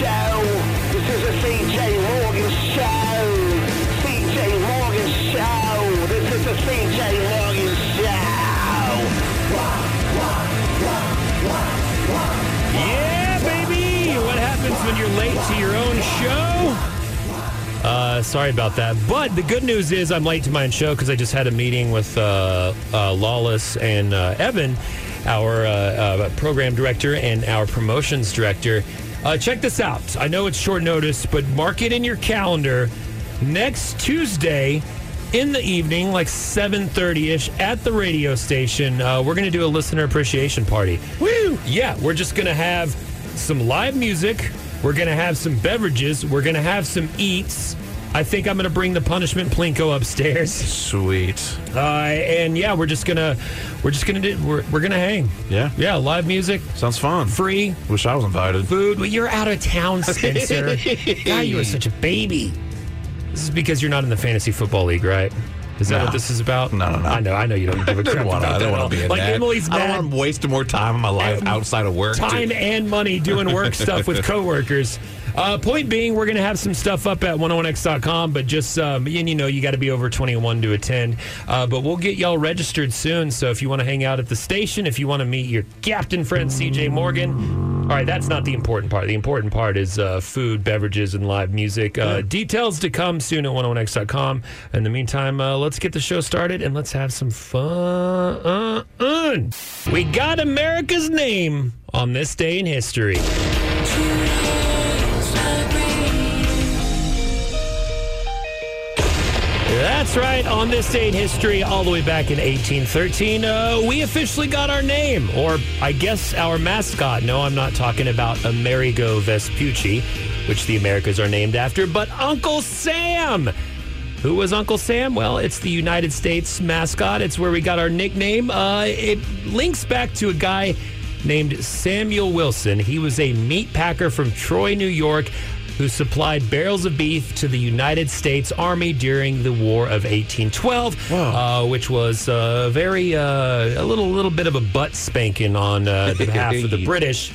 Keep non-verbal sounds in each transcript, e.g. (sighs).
Show. This is a CJ Morgan Show. CJ Morgan Show. This is a CJ Morgan Show. Yeah, baby! What happens when you're late to your own show? Uh, sorry about that. But the good news is I'm late to my own show because I just had a meeting with uh, uh, Lawless and uh, Evan, our uh, uh, program director and our promotions director. Uh, check this out. I know it's short notice, but mark it in your calendar. Next Tuesday in the evening, like 7.30ish at the radio station, uh, we're going to do a listener appreciation party. Woo! Yeah, we're just going to have some live music. We're going to have some beverages. We're going to have some eats. I think I'm going to bring the punishment plinko upstairs. Sweet. Uh, and yeah, we're just gonna we're just gonna do we're, we're gonna hang. Yeah. Yeah, live music, Sounds fun. free Wish I was invited. food. Well, you're out of town, (laughs) Spencer. God, you are such a baby. This is because you're not in the fantasy football league, right? Is that No. what this is about? No, no, no. I know, I know you don't give a (laughs) crap want to. about I don't want to be in like that. Emily's I don't want to waste more time in my life outside of work. time and money doing work stuff with (laughs) coworkers. Uh, point being, we're going to have some stuff up at 101x.com, but just, um, and you know, you got to be over 21 to attend. Uh, but we'll get y'all registered soon. So if you want to hang out at the station, if you want to meet your captain friend, CJ Morgan, all right, that's not the important part. The important part is uh, food, beverages, and live music. Uh, Details to come soon at 101x.com. In the meantime, uh, let's get the show started and let's have some fun. We got America's name on this day in history. That's right. On this day in history, all the way back in 1813, uh, we officially got our name, or I guess our mascot. No, I'm not talking about Amerigo Vespucci, which the Americas are named after, but Uncle Sam. Who was Uncle Sam? Well, it's the United States mascot. It's where we got our nickname. Uh, it links back to a guy named Samuel Wilson. He was a meat packer from Troy, New York, who supplied barrels of beef to the United States Army during the War of 1812, uh, which was uh, very uh, a little little bit of a butt spanking on uh, the (laughs) behalf of the British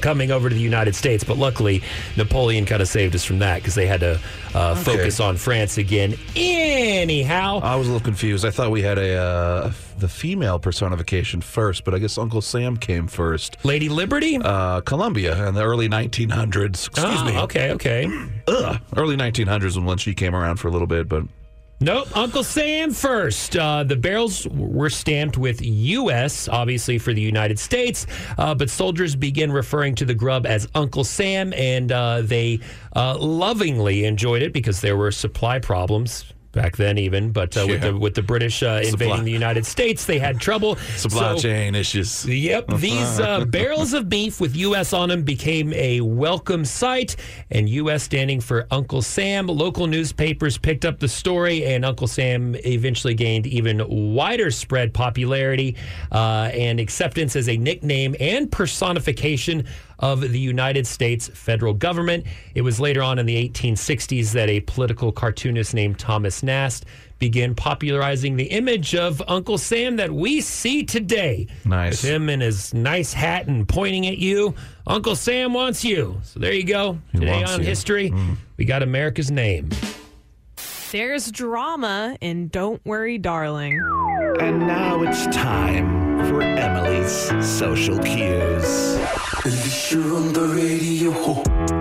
coming over to the United States. But luckily, Napoleon kind of saved us from that because they had to uh, focus on France again. Anyhow, I was a little confused. I thought we had a uh, the female personification first, but I guess Uncle Sam came first. Lady Liberty. Uh, Columbia in the early 1900s. Excuse Oh, me. Okay, okay. Ugh. Early 1900s when- when she came around for a little bit, but Nope, Uncle Sam first. Uh, the barrels were stamped with U.S., obviously for the United States, uh, but soldiers began referring to the grub as Uncle Sam, and uh, they uh, lovingly enjoyed it because there were supply problems back then, even. But uh, with the with the British uh, invading Supply. the United States, they had trouble. supply So- chain issues. Yep, these uh, barrels of beef with U.S. on them became a welcome sight, and U.S. standing for Uncle Sam. Local newspapers picked up the story, and Uncle Sam eventually gained even wider spread popularity uh, and acceptance as a nickname and personification of the United States federal government. It was later on in the 1860s that a political cartoonist named Thomas Nast began popularizing the image of Uncle Sam that we see today. Nice. With him in his nice hat and pointing at you. Uncle Sam wants you. So there you go. Today on you. history, mm. we got America's name. There's drama in Don't Worry, Darling. And now it's time for Emily's social cues.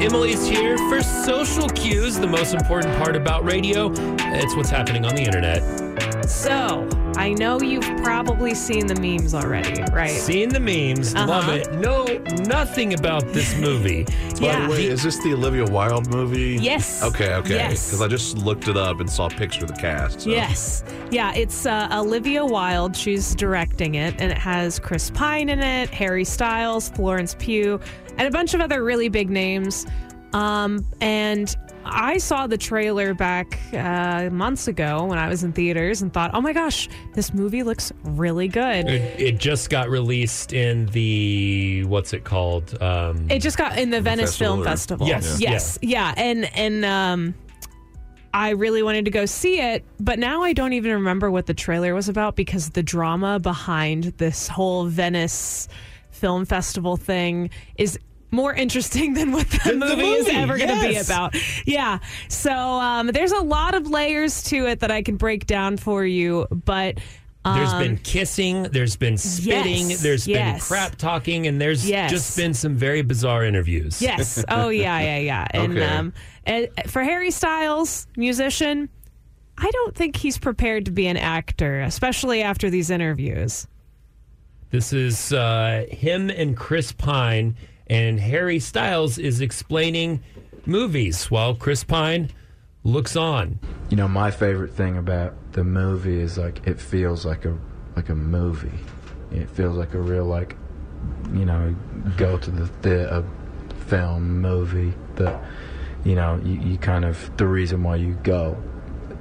Emily's here for social cues. The most important part about radio, it's what's happening on the internet. So, I know you've probably seen the memes already, right? Seen the memes, love Uh-huh. it. Know nothing about this movie. (laughs) By yeah. the way, is this the Olivia Wilde movie? Yes. Okay, okay. Yes. Because I just looked it up and saw a picture of the cast. so- Yes. Yeah, it's uh, Olivia Wilde. She's directing it, and it has Chris Pine in it, Harry Styles, Florence Pugh, and a bunch of other really big names. Um, and I saw the trailer back uh, months ago when I was in theaters and thought, oh my gosh, this movie looks really good. It, it just got released in the what's it called? Um, It just got in the Venice festival Film or- Festival. Yes, yes, yeah, and and um, I really wanted to go see it, but now I don't even remember what the trailer was about because the drama behind this whole Venice Film Festival thing is more interesting than what the, Than the movie, is movie, ever going to be about. Yeah. So um, there's a lot of layers to it that I can break down for you, but. there's been kissing, there's been spitting, yes, there's been crap talking, and there's Yes. just been some very bizarre interviews. Yes. Oh yeah, yeah, yeah. (laughs) And Okay. um, and for Harry Styles, musician, I don't think he's prepared to be an actor, especially after these interviews. This is uh, him and Chris Pine, and Harry Styles is explaining movies while Chris Pine looks on. You know, my favorite thing about the movie is like it feels like a like a movie. It feels like a real like you know go to the theater film movie that you know you, you kind of the reason why you go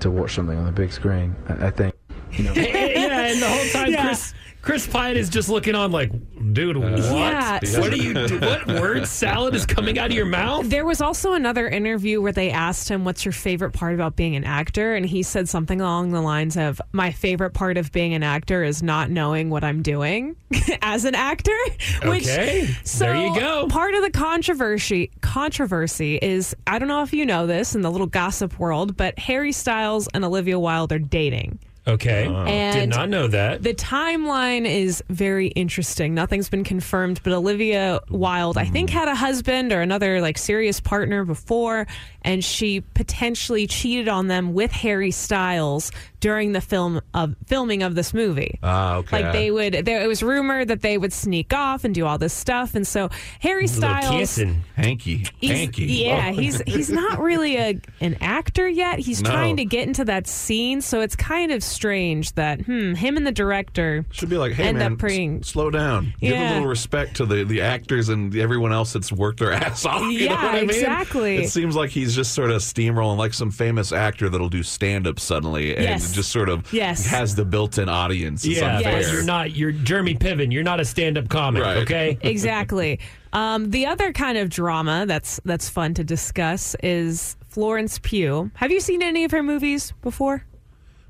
to watch something on the big screen. I, I think you know. (laughs) yeah, and the whole time Yeah. Chris Chris Pine is just looking on like, dude, uh, what? Yeah. What are you? What word salad is coming out of your mouth? There was also another interview where they asked him, What's your favorite part about being an actor? And he said something along the lines of, My favorite part of being an actor is not knowing what I'm doing (laughs) as an actor. (laughs) Which, Okay, so there you go. Part of the controversy controversy is I don't know if you know this in the little gossip world, but Harry Styles and Olivia Wilde are dating. Okay, did And not know that. The timeline is very interesting. Nothing's been confirmed, but Olivia Wilde, I think, had a husband or another like serious partner before, and she potentially cheated on them with Harry Styles during the film of filming of this movie. Ah, okay. Like they would, there, it was rumored that they would sneak off and do all this stuff, and so Harry Little Styles. kissing. Hanky. Hanky. Yeah, Oh. he's he's not really a an actor yet. He's No. trying to get into that scene, so it's kind of strange that hmm, him and the director Should be like, hey end man, up praying. s- slow down. Give a little respect to the, the actors and everyone else that's worked their (laughs) ass off. You know Yeah, what I mean? exactly. It seems like he's just sort of steamrolling like some famous actor that'll do stand up suddenly and Yes. just sort of Yes. has the built in audience. It's Yeah, unfair. but you're not. You're Jeremy Piven. You're not a stand-up comic. Right. Okay. (laughs) exactly. Um, the other kind of drama that's that's fun to discuss is Florence Pugh. Have you seen any of her movies before?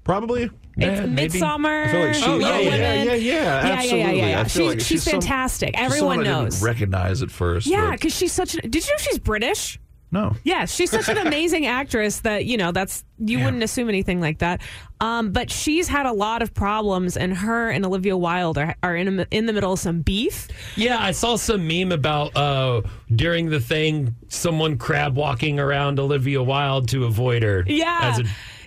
Probably. It's maybe. Midsommar. I feel like she, Oh, yeah, yeah, yeah, yeah, yeah, yeah, absolutely. yeah, yeah, yeah. I feel She's, like she's, some- fantastic. she's Everyone someone I knows. didn't recognize at first. yeah, because she's such. An, did you know she's British? no. Yeah, she's such an (laughs) amazing actress that you know that's you wouldn't assume anything like that. Um, but she's had a lot of problems, and her and Olivia Wilde are, are in a, in the middle of some beef. Yeah, I saw some meme about uh, during the thing, someone crab walking around Olivia Wilde to avoid her. Yeah.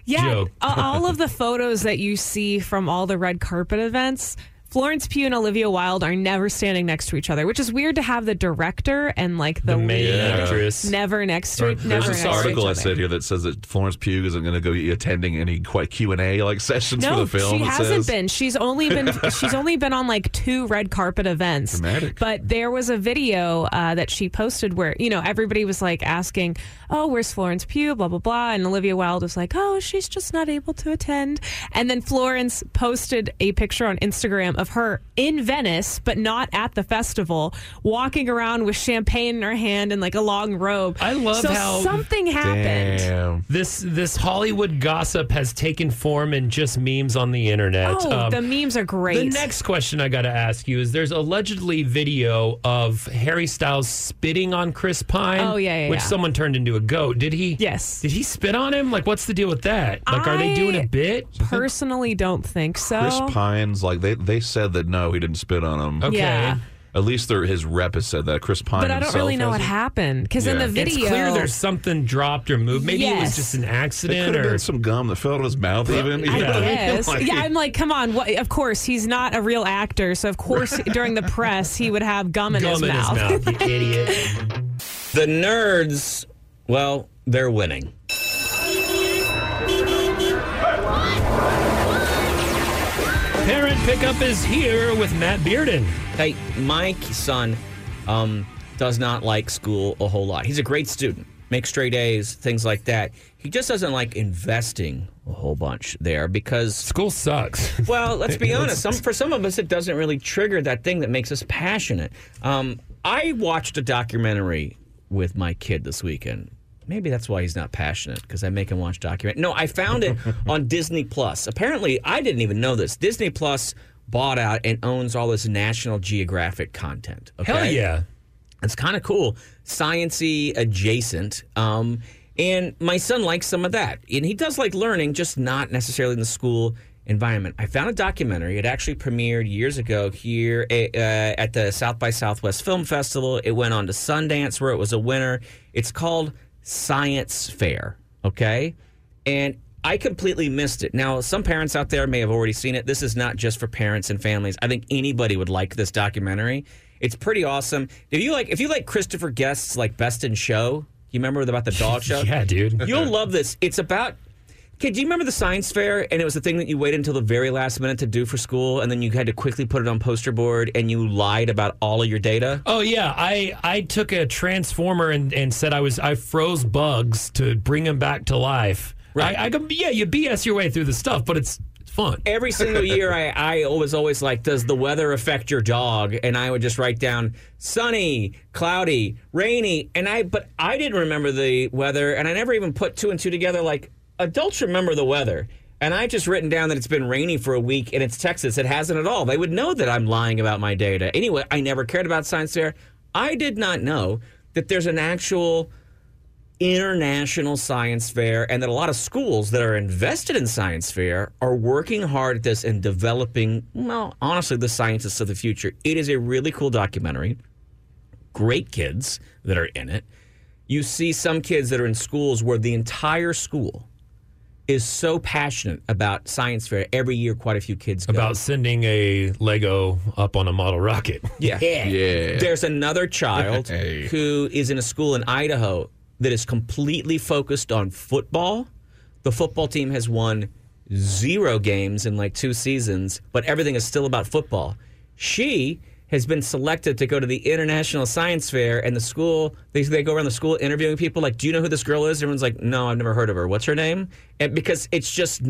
Yeah, joke. all of the photos that you see from all the red carpet events. Florence Pugh and Olivia Wilde are never standing next to each other, which is weird to have the director and like the, The main lead actress. never next to Or never There's next this to article I each said here that says that Florence Pugh isn't going to go be attending any quite Q and A like sessions No, for the film. she it hasn't says. been. She's only been (laughs) she's only been on like two red carpet events. Dramatic. But there was a video uh, that she posted where you know everybody was like asking, "Oh, where's Florence Pugh?" Blah blah blah, and Olivia Wilde was like, "Oh, she's just not able to attend." And then Florence posted a picture on Instagram of her in Venice, but not at the festival, walking around with champagne in her hand and like a long robe. I love so how- something happened. Damn. This this Hollywood gossip has taken form in just memes on the internet. Oh, Um, the memes are great. The next question I got to ask you is: There's allegedly video of Harry Styles spitting on Chris Pine. Oh, yeah, yeah, which yeah. someone turned into a goat. Did he? Yes. Did he spit on him? Like, what's the deal with that? Like, are they doing a bit? Personally, don't think so. Chris Pine's like they they said that no, he didn't spit on him. Okay. Yeah. At least their, his rep has said that. Chris Pine. But I don't really know what hasn't. happened because in Yeah. the It's video, clear there's something dropped or moved. Maybe it was Yes. just an It accident could have or been some gum that fell out of his mouth. Even. You I know what I mean? guess. (laughs) Like- yeah, I'm like, come on. What, of course, he's not a real actor, so of course, (laughs) during the press, he would have gum in, gum his, in mouth. his mouth. You (laughs) idiot. The nerds, well, they're winning. Pickup is here with Matt Bearden. Hey, my son um, does not like school a whole lot. He's a great student, makes straight A's, things like that. He just doesn't like investing a whole bunch there because, School sucks. well, let's be (laughs) honest. Some for some of us, it doesn't really trigger that thing that makes us passionate. Um, I watched a documentary with my kid this weekend. Maybe that's why he's not passionate because I make him watch documentary. No, I found it (laughs) on Disney Plus. Apparently, I didn't even know this. Disney Plus bought out and owns all this National Geographic content. Okay? Hell yeah. It's kind of cool, sciency adjacent. Um, and my son likes some of that, and he does like learning, just not necessarily in the school environment. I found a documentary. It actually premiered years ago here uh, at the South by Southwest Film Festival. It went on to Sundance, where it was a winner. It's called Science Fair. Okay, and I completely missed it. Now, some parents out there may have already seen it. This is not just for parents and families. I think anybody would like this documentary. It's pretty awesome. If you like, if you like Christopher Guest's like Best in Show, you remember about the dog (laughs) show? Yeah, dude. You'll love this. It's about. Okay, do you remember the science fair? And it was the thing that you waited until the very last minute to do for school, and then you had to quickly put it on poster board, and you lied about all of your data. Oh yeah, I I took a transformer and, and said I was I froze bugs to bring them back to life. Right. I, I go, yeah, you BS your way through the stuff, but it's it's fun. every single (laughs) year I, I was always like does the weather affect your dog and i would just write down sunny cloudy rainy and i but i didn't remember the weather and i never even put two and two together like adults remember the weather and i just written down that it's been rainy for a week and it's texas. It hasn't at all. They would know that i'm lying about my data. Anyway i never cared about science fair. I did not know that there's an actual international science fair and that a lot of schools that are invested in science fair are working hard at this and developing well honestly the scientists of the future. It is a really cool documentary. Great kids that are in it. You see some kids that are in schools where the entire school is so passionate about science fair every year quite a few kids go. About sending a Lego up on a model rocket. (laughs) Yeah. Yeah. There's another child (laughs) Hey. who is in a school in Idaho that is completely focused on football. The football team has won zero games in like two seasons, but everything is still about football. She has been selected to go to the International Science Fair, and the school they, they go around the school interviewing people like, "Do you know who this girl is?" Everyone's like, "No, I've never heard of her. What's her name?" And because it's just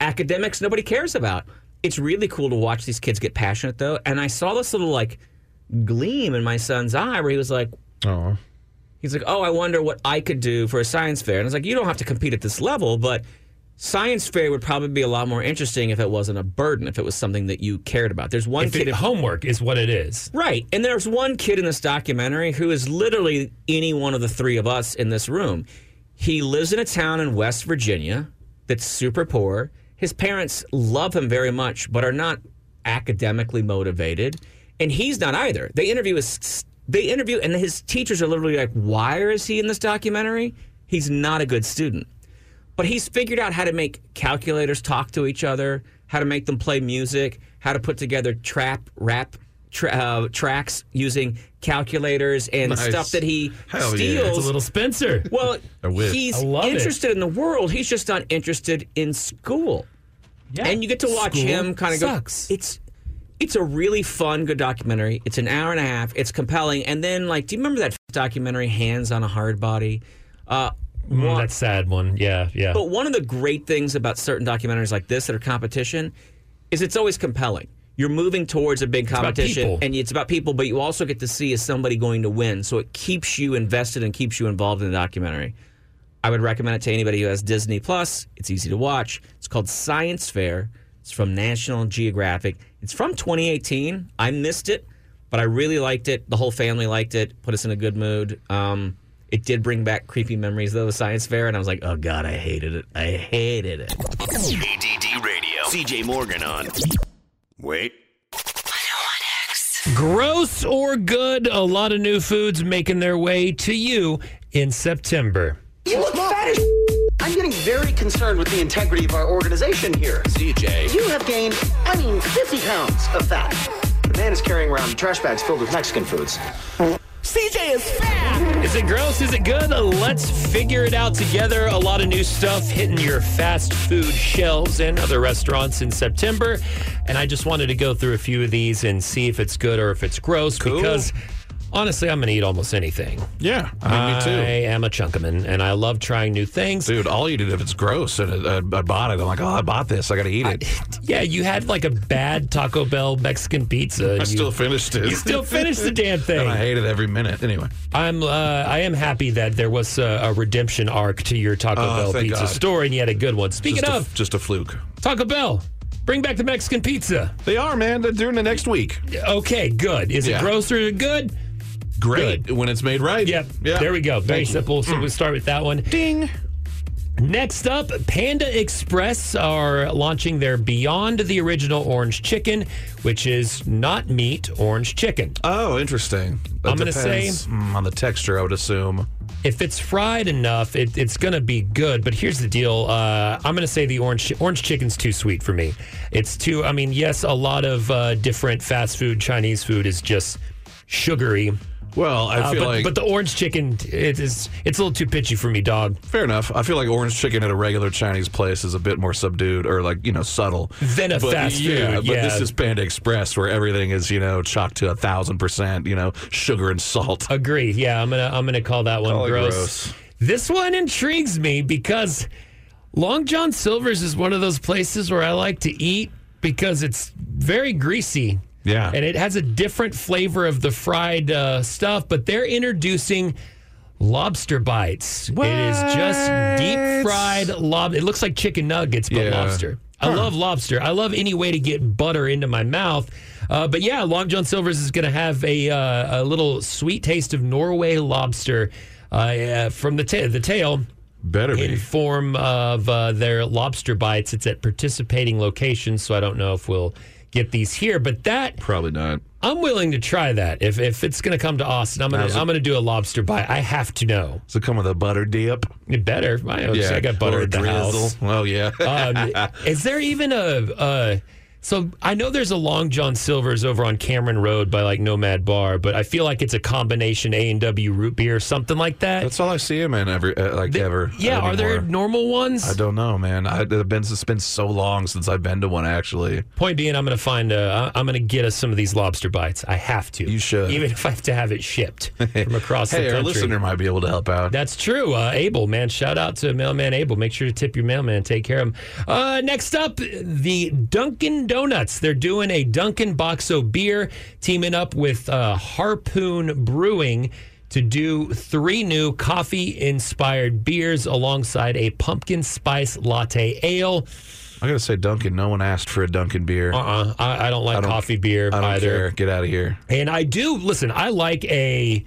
academics nobody cares about. It's really cool to watch these kids get passionate though, and I saw this little like gleam in my son's eye where he was like, Oh. He's like, oh, I wonder what I could do for a science fair. And I was like, you don't have to compete at this level, but science fair would probably be a lot more interesting if it wasn't a burden, if it was something that you cared about. There's one If kid. it, homework is what it is. Right. And there's one kid in this documentary who is literally any one of the three of us in this room. He lives in a town in West Virginia that's super poor. His parents love him very much, but are not academically motivated. And he's not either. They interview his they interview and his teachers are literally like, Why is he in this documentary? He's not a good student. But he's figured out how to make calculators talk to each other, how to make them play music, how to put together trap rap tra- uh, tracks using calculators and Nice. stuff that he Hell yeah. It's a little Spencer. well, he's I love it. interested in the world. He's just not interested in school. Yeah. And you get to watch School him kind of go. sucks. It's it's a really fun, good documentary. It's an hour and a half. It's compelling. And then, like, do you remember that documentary, Hands on a Hardbody? Uh, Mm, that sad one. Yeah, yeah. but one of the great things about certain documentaries like this that are competition is it's always compelling. You're moving towards a big competition people. and it's about people, but you also get to see is somebody going to win. So it keeps you invested and keeps you involved in the documentary. I would recommend it to anybody who has Disney Plus. It's easy to watch. It's called Science Fair. It's from National Geographic. It's from 2018. I missed it, but I really liked it. The whole family liked it. Put us in a good mood. Um, it did bring back creepy memories though, the science fair, and I was like, oh god, I hated it. I hated it. ADD Radio. CJ Morgan on. Wait. Gross or good, a lot of new foods making their way to you in September. You look fat as I'm getting very concerned with the integrity of our organization here. CJ. You have gained, I mean, 50 pounds of fat. The man is carrying around trash bags filled with Mexican foods. CJ is fat! Is it gross? Is it good? Let's figure it out together. A lot of new stuff hitting your fast food shelves and other restaurants in September. And I just wanted to go through a few of these and see if it's good or if it's gross because honestly, I'm going to eat almost anything. Yeah. I mean, me too. I am a chunkaman and I love trying new things. Dude, I'll eat it if it's gross. And I, I bought it. I'm like, oh, I bought this. I got to eat it. (laughs) Yeah, you had like a bad Taco Bell Mexican pizza. I you- still finished it. You still finished the damn thing. (laughs) and I hate it every minute. Anyway. I'm uh, I am happy that there was a, a redemption arc to your Taco Oh, Bell thank pizza God. store, and you had a good one. Speaking just of just a fluke. Taco Bell, bring back the Mexican pizza. They are, man. They're doing the next week. Okay, good. Is Yeah. it gross or good? Great when it's made right. Yep. Yeah. There we go. Very Thank you. simple. So we'll start with that one. Ding. Next up, Panda Express are launching their Beyond the Original Orange Chicken, which is not meat orange chicken. Oh, interesting. That I'm gonna say- mm, on the texture. I would assume. If it's fried enough, it, it's going to be good. But here's the deal: uh, I'm going to say the orange orange chicken's too sweet for me. It's too. I mean, yes, a lot of uh, different fast food Chinese food is just sugary. Well, I Uh, feel but, like but the orange chicken, it is it's a little too pitchy for me, dog. Fair enough. I feel like orange chicken at a regular Chinese place is a bit more subdued or like, you know, subtle. Than a but, fast yeah, food, But yeah. this is Panda Express where everything is, you know, chocked to a thousand percent, you know, sugar and salt. Agree. Yeah, I'm gonna I'm gonna call that one Call gross. gross. This one intrigues me because Long John Silver's is one of those places where I like to eat because it's very greasy. Yeah. And it has a different flavor of the fried uh, stuff, but they're introducing lobster bites. It is just deep fried lob. It looks like chicken nuggets, but Yeah. lobster. I love lobster. I love any way to get butter into my mouth. Uh, but yeah, Long John Silver's is going to have a, uh, a little sweet taste of Norway lobster uh, uh, from the, ta- the tail Better in be. form of uh, their lobster bites. It's at participating locations, so I don't know if we'll get these here. But that Probably not. I'm willing to try that. If if it's going to come to Austin, I'm gonna How's it- I'm gonna do a lobster bite. I have to know. Does it come with a butter dip? It better. I, I got butter or a at the drizzle. house. Oh, yeah. Um, is there even a? Uh, so I know there's a Long John Silver's over on Cameron Road by like Nomad Bar, but I feel like it's a combination A and W root beer, something like that. That's all I see him in every, uh, like ever. yeah, are there normal ones? I don't know, man. I, it's been it's been so long since I've been to one. Actually, Point being, I'm going to find. Uh, I'm going to get us some of these lobster bites. I have to. You should. even if I have to have it shipped (laughs) from across hey, the our country. listener might be able to help out. That's true. Uh, Abel, man. Shout out to Mailman Abel. Make sure to tip your mailman. Take care of him. Uh, next up, the Dunkin' Donuts. They're doing a Dunkin' Boxo beer, teaming up with uh, Harpoon Brewing to do three new coffee inspired beers alongside a pumpkin spice latte ale. I gotta say, Dunkin'. No one asked for a Dunkin' beer. Uh uh I, I don't like I don't- coffee beer I don't either. care. Get out of here. And I do listen. I like a,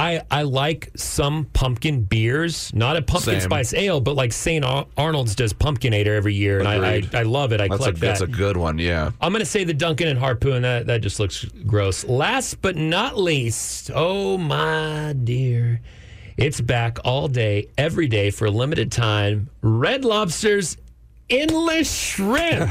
I I like some pumpkin beers, not a pumpkin Same. spice ale, but like St. Arnold's does Pumpkinator every year, and I, I I love it. I That's a collect that's a good one. Yeah. I'm gonna say the Dunkin' and Harpoon. That that just looks gross. Last but not least, oh my dear, it's back all day, every day for a limited time. Red Lobster's endless shrimp.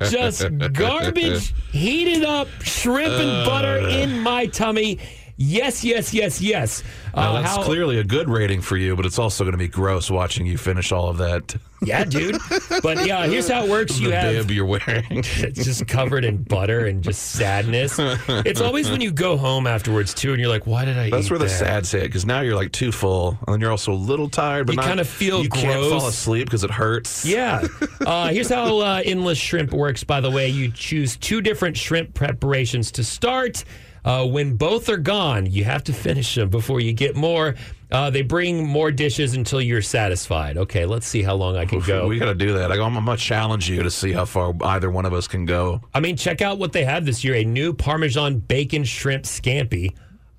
(laughs) Just garbage, heated up shrimp and butter in my tummy. Yes, yes, yes, yes. Now, Uh, that's how- clearly a good rating for you, but it's also going to be gross watching you finish all of that. Yeah, dude. But yeah, here's how it works. You the have bib you're wearing. (laughs) it's just covered in butter and just sadness. It's always when you go home afterwards too, and you're like, "Why did I?" That's where the that? sad's hit because now you're like too full, and then you're also a little tired, but You kinda feel you can't fall asleep because it hurts. Yeah. (laughs) Uh, here's how uh, endless shrimp works. By the way, you choose two different shrimp preparations to start. Uh, when both are gone, you have to finish them before you get more. Uh, they bring more dishes until you're satisfied. Okay, let's see how long I can go. We got to do that. I, I'm going to challenge you to see how far either one of us can go. I mean, check out what they have this year: a new Parmesan bacon shrimp scampi.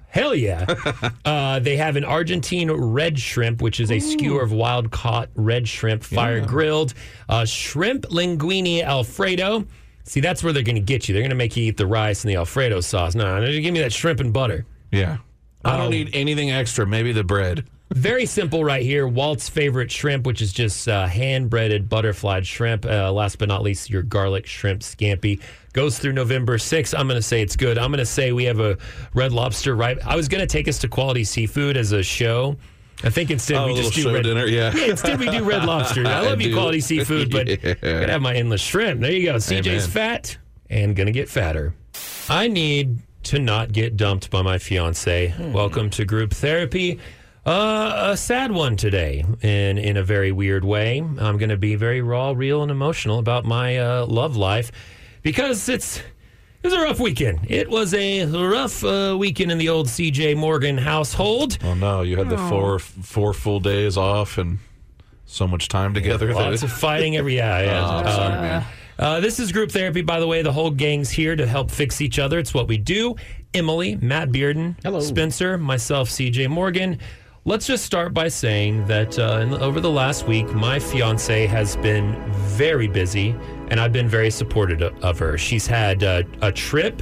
Hell yeah! (laughs) uh, they have an Argentine red shrimp, which is a skewer of wild caught red shrimp, fire grilled. Uh, shrimp linguine Alfredo. See, that's where they're going to get you. They're going to make you eat the rice and the Alfredo sauce. No, no, give me that shrimp and butter. Yeah. I don't Um, need anything extra. Maybe the bread. Very simple right here. Walt's favorite shrimp, which is just uh, hand breaded butterflied shrimp. Uh, last but not least, your garlic shrimp scampi goes through November 6th. I'm going to say it's good. I'm going to say we have a red lobster right. I was going to take us to quality seafood as a show. I think instead Oh, we just do red dinner, yeah. instead we do red (laughs) lobster. I I love you do. quality seafood, but (laughs) Yeah. gotta have my endless shrimp. There you go. CJ's Amen. fat and gonna get fatter. I need to not get dumped by my fiance. Welcome to group therapy. Uh, a sad one today, in in a very weird way. I'm going to be very raw, real, and emotional about my uh, love life because it's it was a rough weekend. It was a rough uh, weekend in the old CJ Morgan household. Oh no, you had the four four full days off and so much time together. that Lots of fighting every yeah, yeah. (laughs) Oh, I'm sorry, Um, man. Uh, this is group therapy, by the way. The whole gang's here to help fix each other. It's what we do. Emily, Matt Bearden, Hello. Spencer, myself, CJ Morgan. Let's just start by saying that uh, over the last week, my fiance has been very busy, and I've been very supportive of- of her. She's had uh, a trip.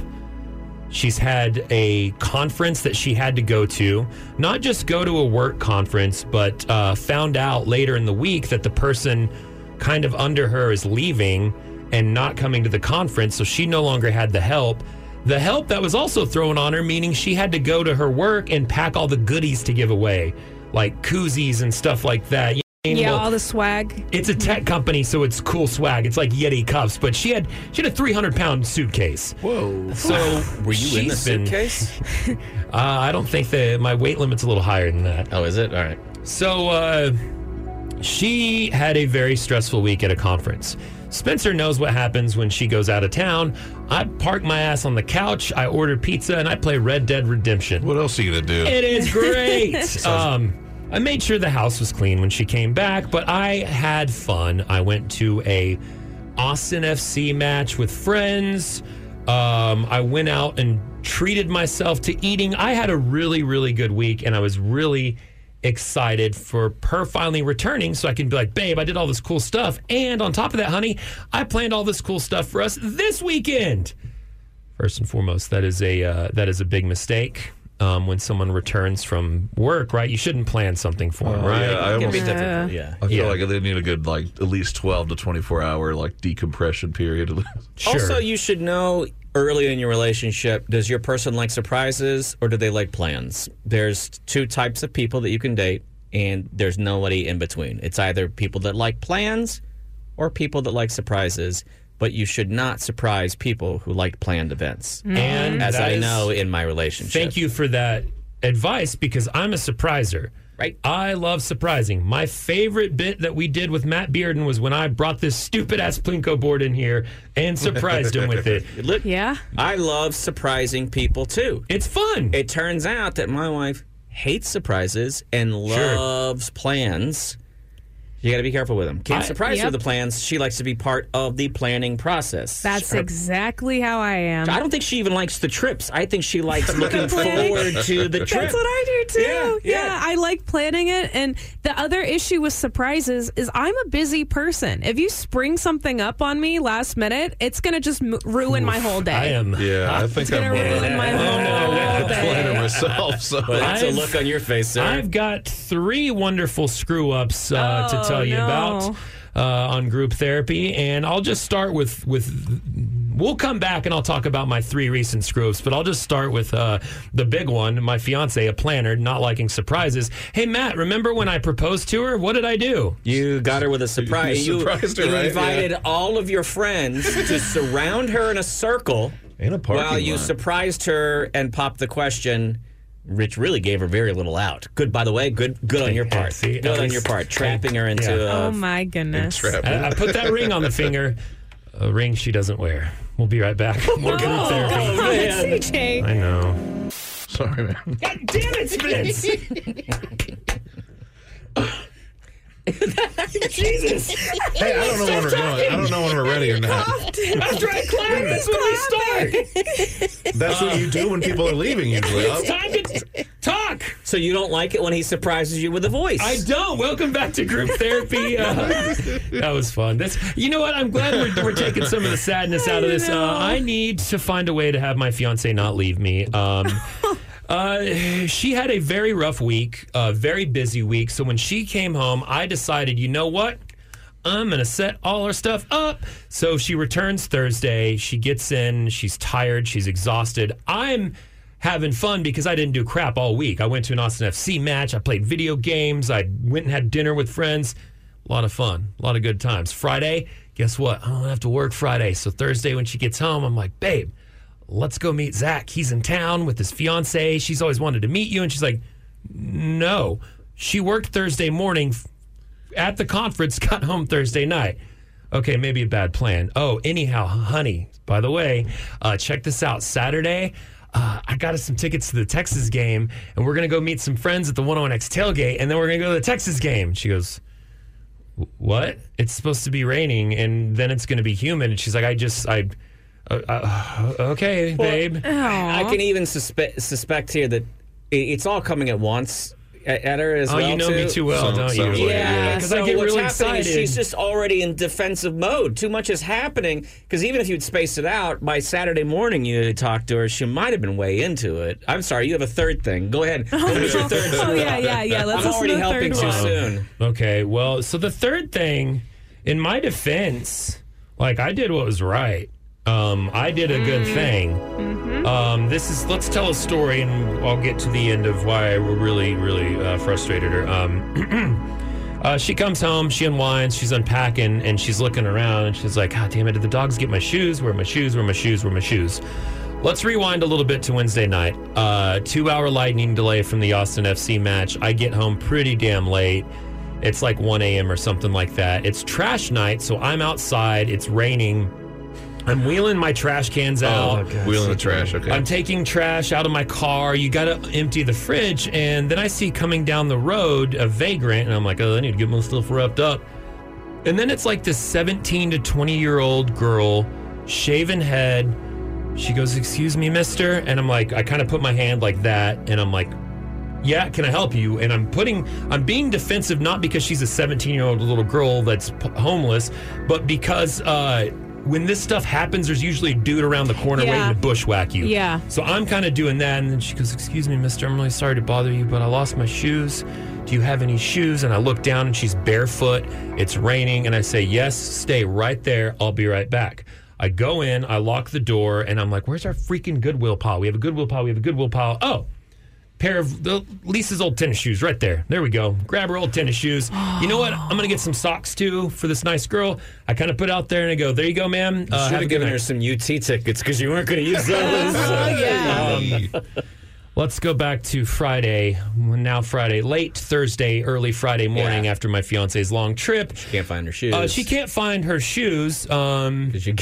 She's had a conference that she had to go to, not just go to a work conference, but uh, found out later in the week that the person kind of under her is leaving and not coming to the conference. So she no longer had the help. The help that was also thrown on her, meaning she had to go to her work and pack all the goodies to give away, like koozies and stuff like that. You know what I mean? Yeah, Well, all the swag. it's a tech company, so it's cool swag. It's like Yeti cups, but she had she had a 300 pound suitcase. Whoa. So Were you in the she's been- suitcase? (laughs) uh, I don't think that my weight limit's a little higher than that. oh, is it? All right. So uh, she had a very stressful week at a conference. Spencer knows what happens when she goes out of town. I park my ass on the couch, I order pizza, and I play Red Dead Redemption. What else are you gonna do? It is (laughs) great. um, I made sure the house was clean when she came back, but I had fun. I went to a Austin FC match with friends. Um, I went out and treated myself to eating. I had a really, really good week, and I was really excited for her finally returning so I can be like, babe, I did all this cool stuff. And on top of that, honey, I planned all this cool stuff for us this weekend. First and foremost, that is a uh, that is a big mistake. Um, when someone returns from work, right? You shouldn't plan something for them, Oh, right? yeah, I It can be almost. Yeah. I feel Yeah. like they need a good like at least twelve to twenty four hour like decompression period. (laughs) Sure. Also, you should know early in your relationship does your person like surprises or do they like plans? There's two types of people that you can date, and there's nobody in between. It's either people that like plans or people that like surprises, but you should not surprise people who like planned events. Mm. and As I is- know in my relationship. Thank you for that advice because I'm a surpriser. Right. I love surprising. My favorite bit that we did with Matt Bearden was when I brought this stupid ass Plinko board in here and surprised him with it. (laughs) Look, Yeah. I love surprising people too. It's fun. It turns out that my wife hates surprises and loves plans. You got to be careful with them. Can't I- surprise her Yep. with the plans. She likes to be part of the planning process. That's Her- exactly how I am. I don't think she even likes the trips. I think she likes (laughs) looking forward to the trip. That's what I do too. Yeah, yeah. I like planning it. And the other issue with surprises is I'm a busy person. If you spring something up on me last minute, it's going to just m- ruin my whole day. I am. yeah, I think It's going I'm going (laughs) to ruin a my whole planner day. myself. So But that's a I've- look on your face, sir. I've got three wonderful screw ups uh, to Oh, tell you no. about uh, on group therapy, and I'll just start with with. We'll come back and I'll talk about my three recent screw ups, but I'll just start with uh, the big one. My fiance, a planner, not liking surprises. Hey Matt, remember when I proposed to her? What did I do? You got her with a surprise. You surprised her, you right? invited Yeah. all of your friends to surround her in a circle in a parking while you lot. surprised her and popped the question. Rich really gave her very little out. Good, by the way. Good, good on your Yeah, part. see, good on least- your part. Trapping her into. Yeah. uh, Oh my goodness. Trap. I, I put that ring on the (laughs) finger, a ring she doesn't wear. We'll be right back. (laughs) More group therapy. (laughs) CJ. I know. Sorry, man. God damn it, Spence! (laughs) Jesus! Hey, I don't know when we're going. I don't know when we're ready or not. After I clap, that's when we start. That's what you do when people are leaving. Usually, It's time to t- talk. so you don't like it when he surprises you with a voice? I don't. Welcome back to group therapy. (laughs) Uh, that was fun. That's you know what? I'm glad we're, we're taking some of the sadness (laughs) out of this. Uh, I need to find a way to have my fiance not leave me. Um, uh, she had a very rough week, a very busy week. So when she came home, I decided, you know what? I'm going to set all her stuff up. So she returns Thursday. She gets in. She's tired. She's exhausted. I'm having fun because I didn't do crap all week. I went to an Austin FC match. I played video games. I went and had dinner with friends. A lot of fun, a lot of good times. Friday, guess what? I don't have to work Friday. So Thursday, when she gets home, I'm like, babe, let's go meet Zach. He's in town with his fiance. She's always wanted to meet you. And she's like, no. She worked Thursday morning at the conference, (laughs) got home Thursday night. Okay, maybe a bad plan. Oh, anyhow, honey, by the way, uh, check this out. Saturday, uh, I got us some tickets to the Texas game, and we're going to go meet some friends at the 101X tailgate, and then we're going to go to the Texas game. She goes, what? It's supposed to be raining and then it's going to be humid. And she's like, I just, I, uh, uh, okay, babe. I can even suspe- suspect here that i- it's all coming at once at, at her as oh, well. you know too. me too well, Sounds- don't sounds you? like it, Yeah, yeah. because so I get what's really happening excited. is she's just already in defensive mode. Too much is happening because even if you'd spaced it out by Saturday morning, you talked to her, she might have been way into it. I'm sorry, you have a third thing. Go ahead. (laughs) What was your third? Oh yeah, yeah, yeah. Let's I'm already the helping third too one. soon. Okay, well, so the third thing, in my defense, like I did what was right. Um, I did a good thing. Um, this is let's tell a story, and I'll get to the end of why I was really, really uh, frustrated her. Um, (clears throat) uh, she comes home, she unwinds, she's unpacking, and she's looking around, and she's like, "God damn it! Did the dogs get my shoes? Where are my shoes? Where are my shoes? Where are my shoes?" Let's rewind a little bit to Wednesday night. Uh, two hour lightning delay from the Austin FC match. I get home pretty damn late. It's like 1 a.m. or something like that. It's trash night, so I'm outside. It's raining. I'm wheeling my trash cans out. Wheeling the trash. Okay. I'm taking trash out of my car. You got to empty the fridge. And then I see coming down the road a vagrant, and I'm like, oh, I need to get my stuff wrapped up. And then it's like this 17 to 20 year old girl, shaven head. She goes, Excuse me, mister. And I'm like, I kind of put my hand like that. And I'm like, yeah, can I help you? And I'm putting, I'm being defensive not because she's a 17 year old little girl that's p- homeless, but because uh, when this stuff happens, there's usually a dude around the corner Yeah. waiting to bushwhack you. Yeah. So I'm kind of doing that. And then she goes, Excuse me, mister, I'm really sorry to bother you, but I lost my shoes. Do you have any shoes? And I look down and she's barefoot. It's raining. And I say, Yes, stay right there. I'll be right back. I go in, I lock the door, and I'm like, Where's our freaking Goodwill pile? We have a Goodwill pile. We have a Goodwill pile. Oh, pair of the Lisa's old tennis shoes right there. There we go. Grab her old tennis shoes. You know what? I'm gonna get some socks too for this nice girl. I kind of put out there and I go, there you go, ma'am. Uh, Should have a have given her some UT tickets because you weren't going to use (laughs) those. Let's go back to Friday. Now Friday, late Thursday, early Friday morning Yeah. after my fiance's long trip. She can't find her shoes. Uh, she can't find her shoes um, (laughs) Did you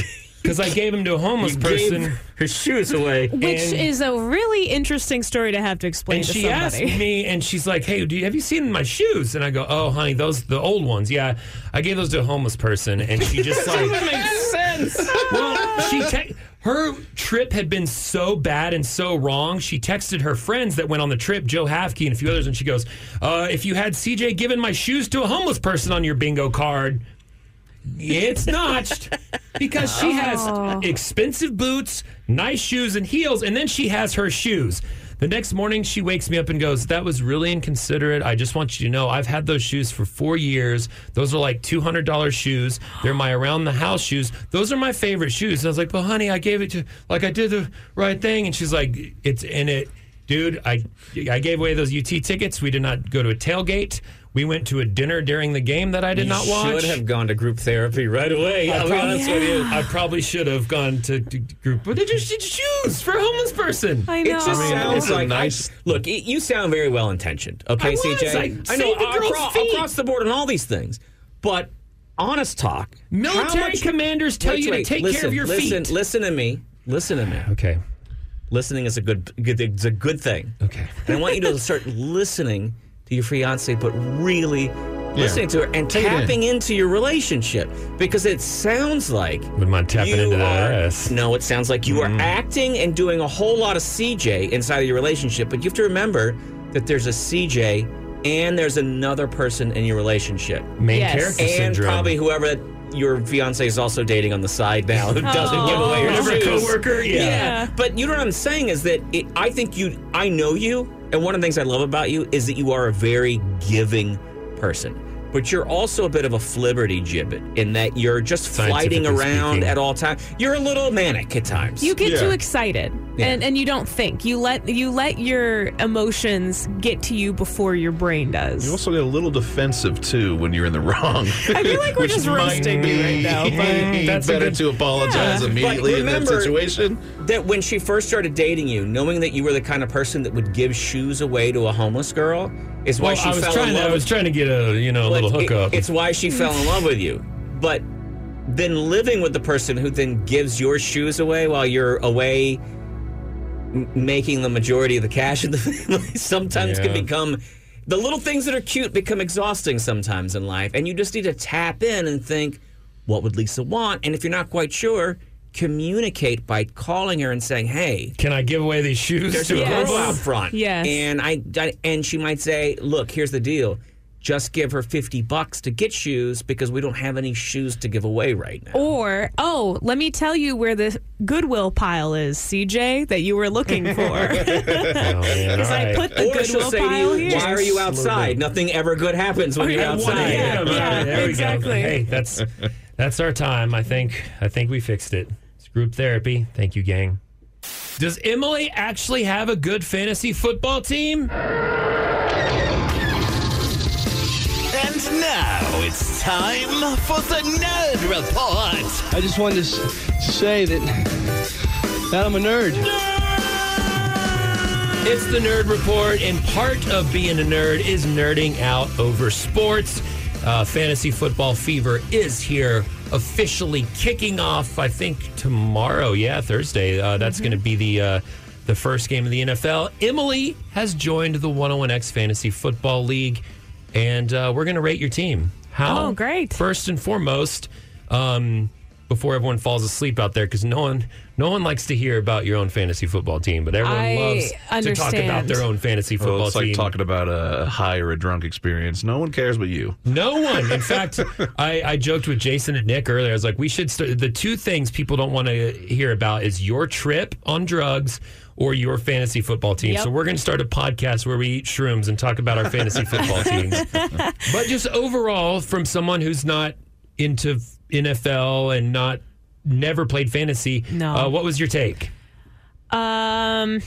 because I gave them to a homeless you person. gave her shoes away. Which And- is a really interesting story to have to explain and to she somebody. asked me, and she's like, "Hey, do you, have you seen my shoes?" And I go, "Oh, honey, those the old ones. Yeah, I gave those to a homeless person." And she just (laughs) like, "That makes sense. well, she te- her trip had been so bad and so wrong. She texted her friends that went on the trip, Joe Hafke and a few others, and she goes, uh, "If you had CJ given my shoes to a homeless person on your bingo card." It's notched because she has oh. expensive boots, nice shoes, and heels, and then she has her shoes. The next morning, she wakes me up and goes, That was really inconsiderate. I just want you to know I've had those shoes for four years. Those are like $200 shoes. They're my around the house shoes. Those are my favorite shoes. And I was like, Well, honey, I gave it to, like, I did the right thing. And she's like, It's in it. Dude, I, I gave away those UT tickets. We did not go to a tailgate. We went to a dinner during the game that I did not watch. Should have gone to group therapy right away. I I'll be probably, honest with you. I probably should have gone to, to group, but they just did shoes for a homeless person. I know. It just I mean, sounds it's a like nice- I, look. It, you sound very well intentioned. Okay, I was. CJ. I know the girl's across, feet. across the board on all these things, but honest talk. Military much- commanders tell Wait, you wait, to take listen, care of your listen, feet. Listen to me. Listen to me. Okay. Listening is a good, good. It's a good thing. Okay. And I want you to start listening to your fiance, but really listening to her and Take it in. tapping into your relationship because it sounds like Wouldn't mind tapping you into that are- ass. No, it sounds like you are mm-hmm. acting and doing a whole lot of CJ inside of your relationship, but you have to remember that there's a CJ and there's another person in your relationship. Main Yes. character And syndrome. probably whoever your fiance is also dating on the side now who (laughs) doesn't give away oh, your Whatever shoes. coworker, yeah. Yeah. But you know what I'm saying is that it, I think you, I know you, and one of the things I love about you is that you are a very giving person. But you're also a bit of a flibberty gibbet in that you're just flighting around speaking. at all times. You're a little manic at times. You get Yeah. too excited Yeah. and, and you don't think. You let you let your emotions get to you before your brain does. You also get a little defensive too when you're in the wrong. I feel like we're just roasting me right now, but That's better good- to apologize Yeah. immediately But in that situation. That when she first started dating you, knowing that you were the kind of person that would give shoes away to a homeless girl, is why Well, she I was fell trying in to, love I was trying to get a you know a little it- hookup. it's why she fell in love with you. But then living with the person who then gives your shoes away while you're away m- making the majority of the cash in the (laughs) family sometimes can become the little things that are cute become exhausting sometimes in life, and you just need to tap in and think, what would Lisa want? And if you're not quite sure, communicate by calling her and saying, hey, Can I give away these shoes there's to a a Yes. girl girl? out front. Yes. And I, I- and she might say, "Look, here's the deal. Just give her 50 bucks to get shoes because we don't have any shoes to give away right now." Or, oh, let me tell you where the Goodwill pile is, CJ, that you were looking (laughs) for. Oh, Because (laughs) all I right. put the or she'll Goodwill say to pile you, here. "Why are you outside? Nothing ever good happens when you're At 1 outside." a.m. Yeah, All right, there we exactly. go. Hey, that's that's our time. I think I think we fixed it. It's group therapy. Thank you, gang. Does Emily actually have a good fantasy football team? And now it's time for the Nerd Report. I just wanted to, to say that, that I'm a nerd. It's the Nerd Report, and part of being a nerd is nerding out over sports. Uh, fantasy football fever is here, officially kicking off. I think tomorrow, yeah, Thursday. Uh, that's going to be the uh, the first game of the NFL. Emily has joined the 101X Fantasy Football League, and uh, we're going to rate your team. How? Oh, great. First and foremost, um, before everyone falls asleep out there, because no one no one likes to hear about your own fantasy football team, but everyone I loves to talk about their own fantasy football Well, it's like team. talking about a high or a drunk experience. No one cares but you. No one. In fact, (laughs) I, I joked with Jason and Nick earlier. I was like, we should start. The two things people don't want to hear about is your trip on drugs or your fantasy football team. Yep. So we're going to start a podcast where we eat shrooms and talk about our fantasy football (laughs) teams. But just overall, from someone who's not into NFL and not never played fantasy, No. uh, what was your take? Um,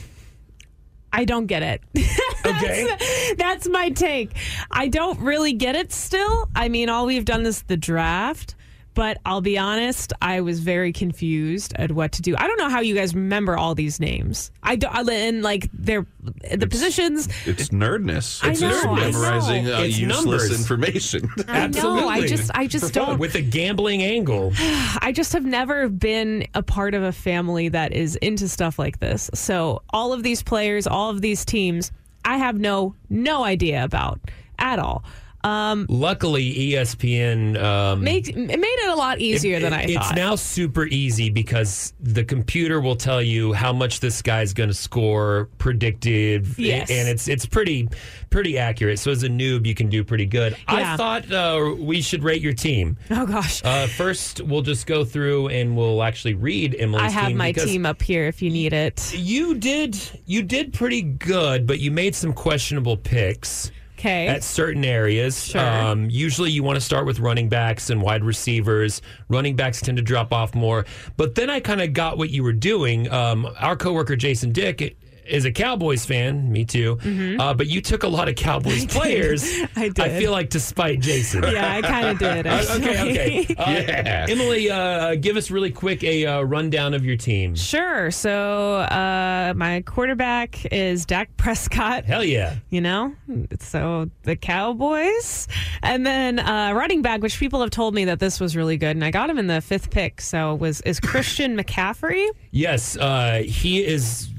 I don't get it. (laughs) Okay. that's, that's my take. I don't really get it still. I mean, all we've done is the draft. But I'll be honest, I was very confused at what to do. I don't know how you guys remember all these names. I don't, and like they're the positions. It's nerdness. I It's know, nerd I memorizing know. uh, It's useless numbers. information. (laughs) I know. I just, I just don't. With a gambling angle. (sighs) I just have never been a part of a family that is into stuff like this. So all of these players, all of these teams, I have no no idea about at all. Um, Luckily, ESPN um, make, it made it a lot easier It- than I it's thought. It's now super easy because the computer will tell you how much this guy's going to score predicted Yes. and it's it's pretty pretty accurate so as a noob you can do pretty good i thought uh, we should rate your team oh gosh, uh, first we'll just go through and we'll actually read emily's I have team my team up here if you need it. you did you did pretty good but you made some questionable picks Okay. at certain areas. Sure. Um, usually you want to start with running backs and wide receivers. Running backs tend to drop off more. But then I kind of got what you were doing. Um, our coworker Jason Dick is a Cowboys fan. Me too. Uh, but you took a lot of Cowboys (laughs) players. Mm-hmm. I did. feel like to spite Jason. yeah, I kind of did. (laughs) Uh, okay, okay. Uh, (laughs) Yeah. Emily, uh, give us really quick a uh, rundown of your team. Sure. So uh, my quarterback is Dak Prescott. Hell yeah. you know so the cowboys and then uh running back which people have told me that this was really good and i got him in the fifth pick so was is christian mccaffrey Yes, uh, he is.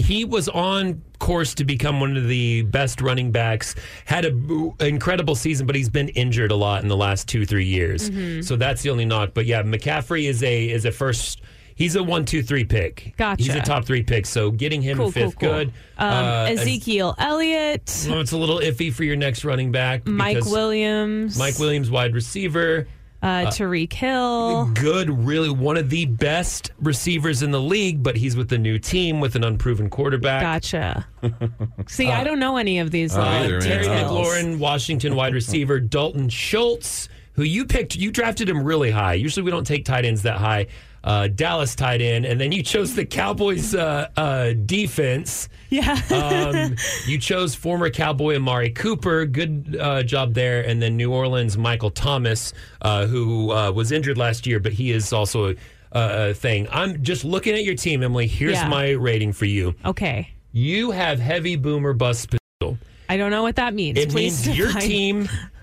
He was on course to become one of the best running backs. Had an incredible season, but he's been injured a lot in the last two three years. Mm-hmm. So that's the only knock. But yeah, McCaffrey is a is a first. He's a one two three pick. Gotcha. He's a top three pick. So getting him cool fifth, cool cool good. um, Uh, ezekiel elliott well, it's a little iffy for your next running back. mike williams Mike Williams, wide receiver. Uh, uh, tyreek hill good, really one of the best receivers in the league, but he's with the new team with an unproven quarterback. gotcha (laughs) see i uh, don't know any of these little either. Terry details. McLaurin, Washington wide receiver, (laughs) Dalton Schultz, who you picked, you drafted him really high. Usually we don't take tight ends that high. Uh, Dallas tight end, and then you chose the Cowboys uh, uh, defense. yeah Um, you chose former Cowboy Amari Cooper. Good uh, job there. And then New Orleans Michael Thomas, uh, who uh, was injured last year, but he is also a, a thing. I'm just looking at your team, Emily. Here's Yeah. my rating for you. okay You have heavy boomer bust potential. i don't know what that means It Please means your team (laughs)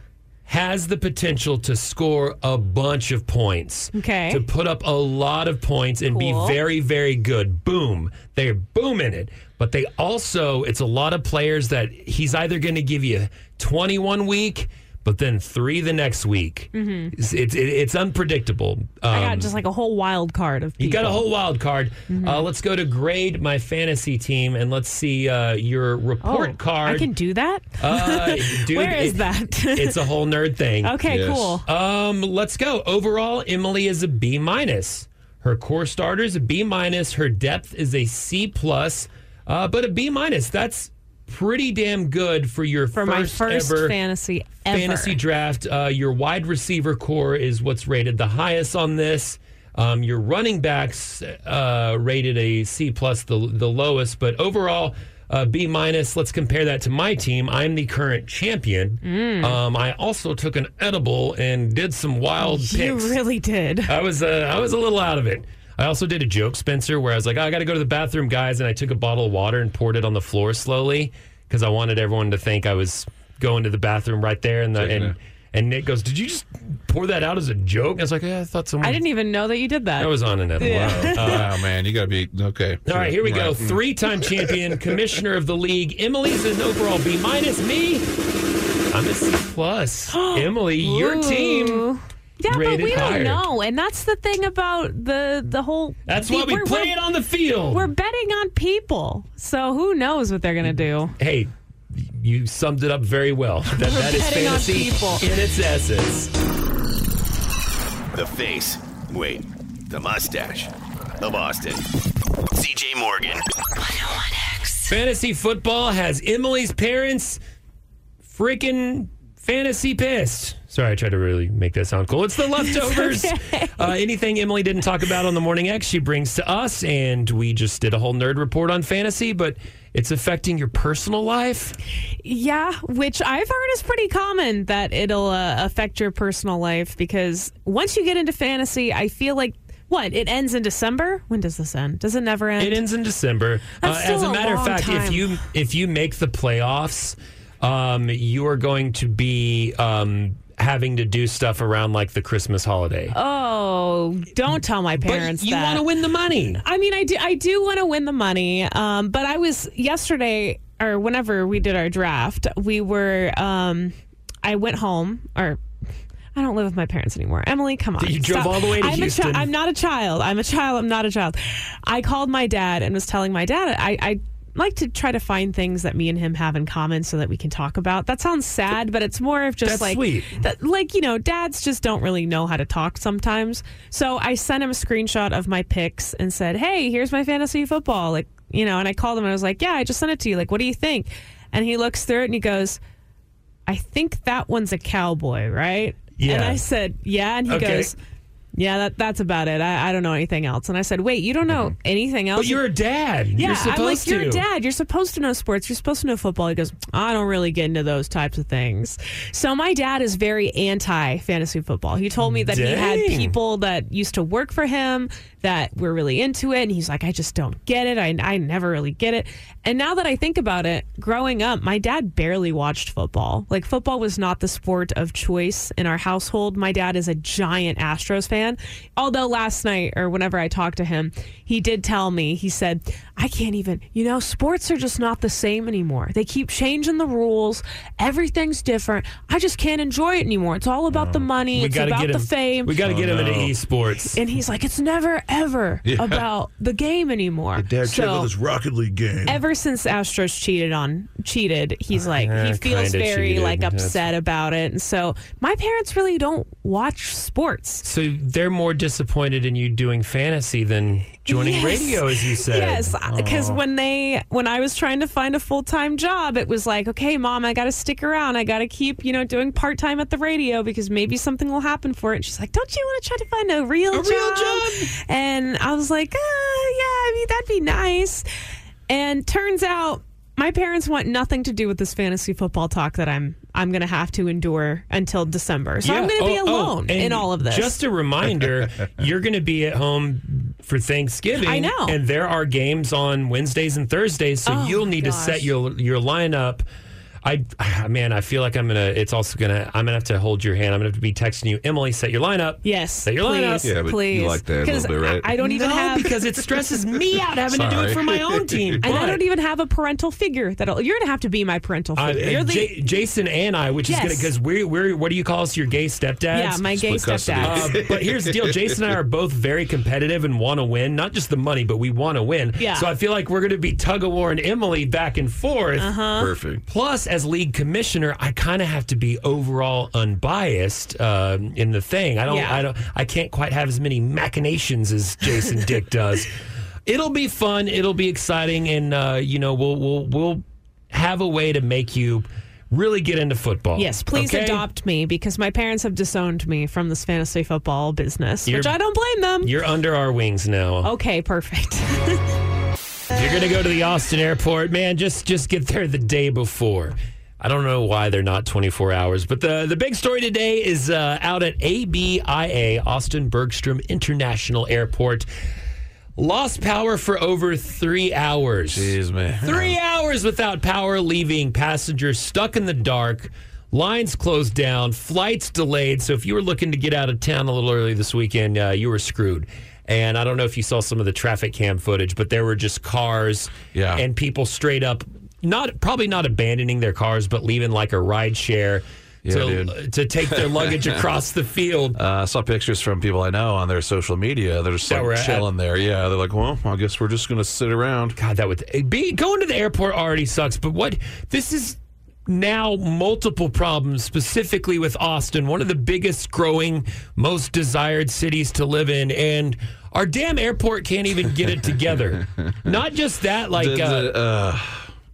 has the potential to score a bunch of points. Okay. To put up a lot of points and Cool. be very, very good. Boom. They're booming it. but they also it's a lot of players that he's either going to give you 21 week, but then three the next week. It's, it's it's unpredictable. Mm-hmm. I got Um, just like a whole wild card of people. you got a whole wild card. Mm-hmm. Uh, let's go to grade my fantasy team and let's see uh, your report oh, card. I can do that. Uh, (laughs) dude, Where is it- that? (laughs) it's a whole nerd thing. okay, Yes. cool. Um, let's go. Overall, Emily is a B minus. Her core starter is a B minus. Her depth is a C plus, uh, but a B minus. That's pretty damn good for your For first, my first ever fantasy ever. fantasy draft. Uh, your wide receiver core is what's rated the highest on this. Um, your running backs uh, rated a C plus, the the lowest, but overall. Uh, B minus. Let's compare that to my team. I'm the current champion. Mm. Um, I also took an edible and did some wild You picks. really did. I was uh, I was a little out of it. I also did a joke, Spencer, where I was like, oh, I got to go to the bathroom, guys, and I took a bottle of water and poured it on the floor slowly because I wanted everyone to think I was going to the bathroom right there. And the, and a- and Nick goes, "Did you just pour that out as a joke?" And I was like, "Yeah, I thought someone." I didn't even know that you did that. I was on an edible. Yeah. Uh, (laughs) wow, man, you got to be okay. all right, here we go. Three-time champion, (laughs) commissioner of the league. Emily's an overall B minus. Me, I'm a C plus. (gasps) Emily, your team. Ooh. Yeah, but rated we don't know, and that's the thing about the the whole. That's the- why we we're- play we're- it on the field. We're betting on people, so who knows what they're gonna do? hey, you summed it up very well. (laughs) That, that is betting on fantasy people. in its essence. The face. Wait, the mustache of Austin. CJ Morgan. Fantasy football has Emily's parents freaking fantasy pissed. Sorry, I tried to really make that sound cool. It's the leftovers. (laughs) uh, anything Emily didn't talk about on the Morning X, she brings to us, and we just did a whole nerd report on fantasy, but it's affecting your personal life. Yeah, which I've heard is pretty common that it'll uh, affect your personal life because once you get into fantasy, I feel like what it ends in December. When does this end? Does it never end? It ends in December. Uh, as a matter of fact, if you if you make the playoffs, um, you are going to be um, having to do stuff around like the Christmas holiday. Oh, don't tell my but parents you want to win the money. I mean, I do. I do want to win the money. Um, but I was yesterday, or whenever we did our draft, we were. Um, I went home, or I don't live with my parents anymore. Emily, come on. You drove all the way to I'm A Houston. chi- I'm not a child. I'm a child. I'm not a child. I called my dad and was telling my dad I. I like to try to find things that me and him have in common so that we can talk about. That sounds sad, but it's more of just That's like sweet. that, like you know, dads just don't really know how to talk sometimes. So I sent him a screenshot of my picks and said, "Hey, here's my fantasy football." Like you know, and I called him and I was like, "Yeah, I just sent it to you. Like, what do you think?" And he looks through it and he goes, "I think that one's a cowboy, right?" Yeah. And I said, "Yeah," and he Okay. goes. Yeah, that, that's about it. I, I don't know anything else. And I said, wait, you don't know mm-hmm. anything else? But you're a dad. Yeah, you're supposed I'm like, to. you're a dad. You're supposed to know sports. You're supposed to know football. He goes, I don't really get into those types of things. So my dad is very anti fantasy football. He told me that he had people that used to work for him that were really into it. And he's like, I just don't get it. I, I never really get it. And now that I think about it, growing up, my dad barely watched football. Like, football was not the sport of choice in our household. My dad is a giant Astros fan. Although last night or whenever I talked to him, he did tell me, he said, I can't even, you know, sports are just not the same anymore. They keep changing the rules. Everything's different. I just can't enjoy it anymore. It's all about the oh. money, We it's gotta about get the fame. We got to get him into esports. and he's like, it's never, ever (laughs) Yeah. about the game anymore. Dad, check out So- this Rocket League game. ever since Astros cheated on cheated, he's uh, like Yeah, he feels very cheated. like That's- upset about it. And so my parents really don't watch sports. So they're more disappointed in you doing fantasy than joining Yes. radio, as you said. Yes, because when they when I was trying to find a full time job, it was like, okay, mom, I got to stick around. I got to keep you know doing part time at the radio because maybe something will happen for it. And she's like, don't you want to try to find a real A job? real job? And I was like, uh, yeah, I mean that'd be nice. And turns out my parents want nothing to do with this fantasy football talk that I'm I'm going to have to endure until December. So I'm going to be Oh, oh, alone and in all of this. Just a reminder, (laughs) you're going to be at home for Thanksgiving. I know. And there are games on Wednesdays and Thursdays, so Oh, you'll need to set your your lineup. I man, I feel like I'm gonna. It's also gonna. I'm gonna have to hold your hand. I'm gonna have to be texting you, Emily. Set your lineup. Yes, set your please, lineup. Yeah, but you like that a little 'Cause bit, right? I, I don't even no, have because it stresses me (laughs) out having to do it for my own team. and I don't even have a parental figure. That'll you're gonna have to be my parental Uh, figure. you're the J- Jason and I, which is Yes. gonna because we're we're what do you call us? Your gay stepdads. yeah, my gay Split stepdad. Uh, but here's the deal: Jason and I are (laughs) both very competitive and want to win. Not just the money, but we want to win. Yeah. So I feel like we're going to be tug of war and Emily back and forth. Uh-huh. Perfect. Plus, as league commissioner, I kind of have to be overall unbiased um, in the thing. I don't. Yeah. I don't. I can't quite have as many machinations as Jason Dick (laughs) does. It'll be fun. It'll be exciting, and uh, you know, we'll we'll we'll have a way to make you really get into football. Yes, please okay? adopt me because my parents have disowned me from this fantasy football business, which You're- I don't blame them. You're under our wings now. Okay, perfect. (laughs) If you're gonna go to the Austin airport, man, just just get there the day before. I don't know why they're not 24 hours, but the the big story today is uh, out at ABIA Austin Bergstrom International Airport. Lost power for over three hours. Jeez, man. Three hours without power, leaving passengers stuck in the dark. Lines closed down, flights delayed. So if you were looking to get out of town a little early this weekend, uh, you were screwed. And I don't know if you saw some of the traffic cam footage, but there were just cars Yeah. and people straight up, not probably not abandoning their cars, but leaving like a ride share Yeah, to dude. to take their luggage (laughs) across the field. Uh, I saw pictures from people I know on their social media. They're just That like at- chilling there. Yeah, they're like, well, I guess we're just going to sit around. God, that would be going to the airport already sucks. But what this is now multiple problems, specifically with Austin, one of the biggest growing, most desired cities to live in, and our damn airport can't even get it together. (laughs) Not just that, like uh, the- uh,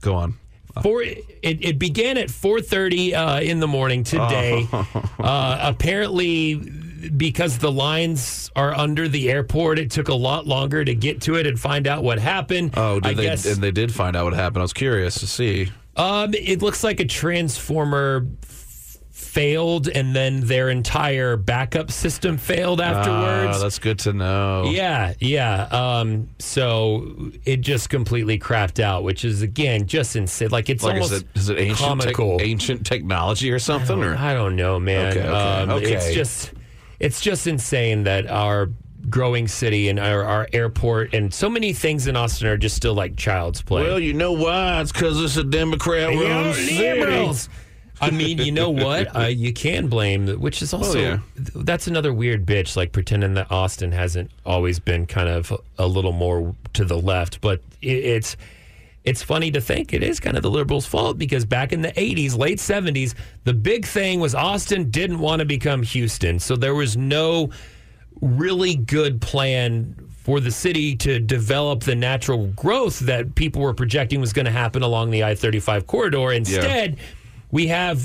go on. four. It, it began at four thirty uh, in the morning today. (laughs) uh, apparently, because the lines are under the airport, it took a lot longer to get to it and find out what happened. Oh, did I they? guess And they did find out what happened. I was curious to see. Um, it looks like a transformer f- failed, and then their entire backup system failed afterwards. Oh, that's good to know. Yeah, yeah. Um, so it just completely crapped out, which is again just insane. Like it's Like, is it, is it ancient, comical. ancient technology or something? Or I don't know, man. Okay, okay, um, It's just it's just insane that our growing city and our, our airport and so many things in Austin are just still like child's play. well, you know why? It's because it's a Democrat run city. liberals. I mean, you know what? (laughs) Uh, you can blame, which is also yeah. that's another weird bitch, like pretending that Austin hasn't always been kind of a little more to the left. But it, it's it's funny to think it is kind of the liberals' fault because back in the '80s, late '70s, the big thing was Austin didn't want to become Houston, so there was no really good plan for the city to develop the natural growth that people were projecting was going to happen along the I 35 corridor. Instead, we have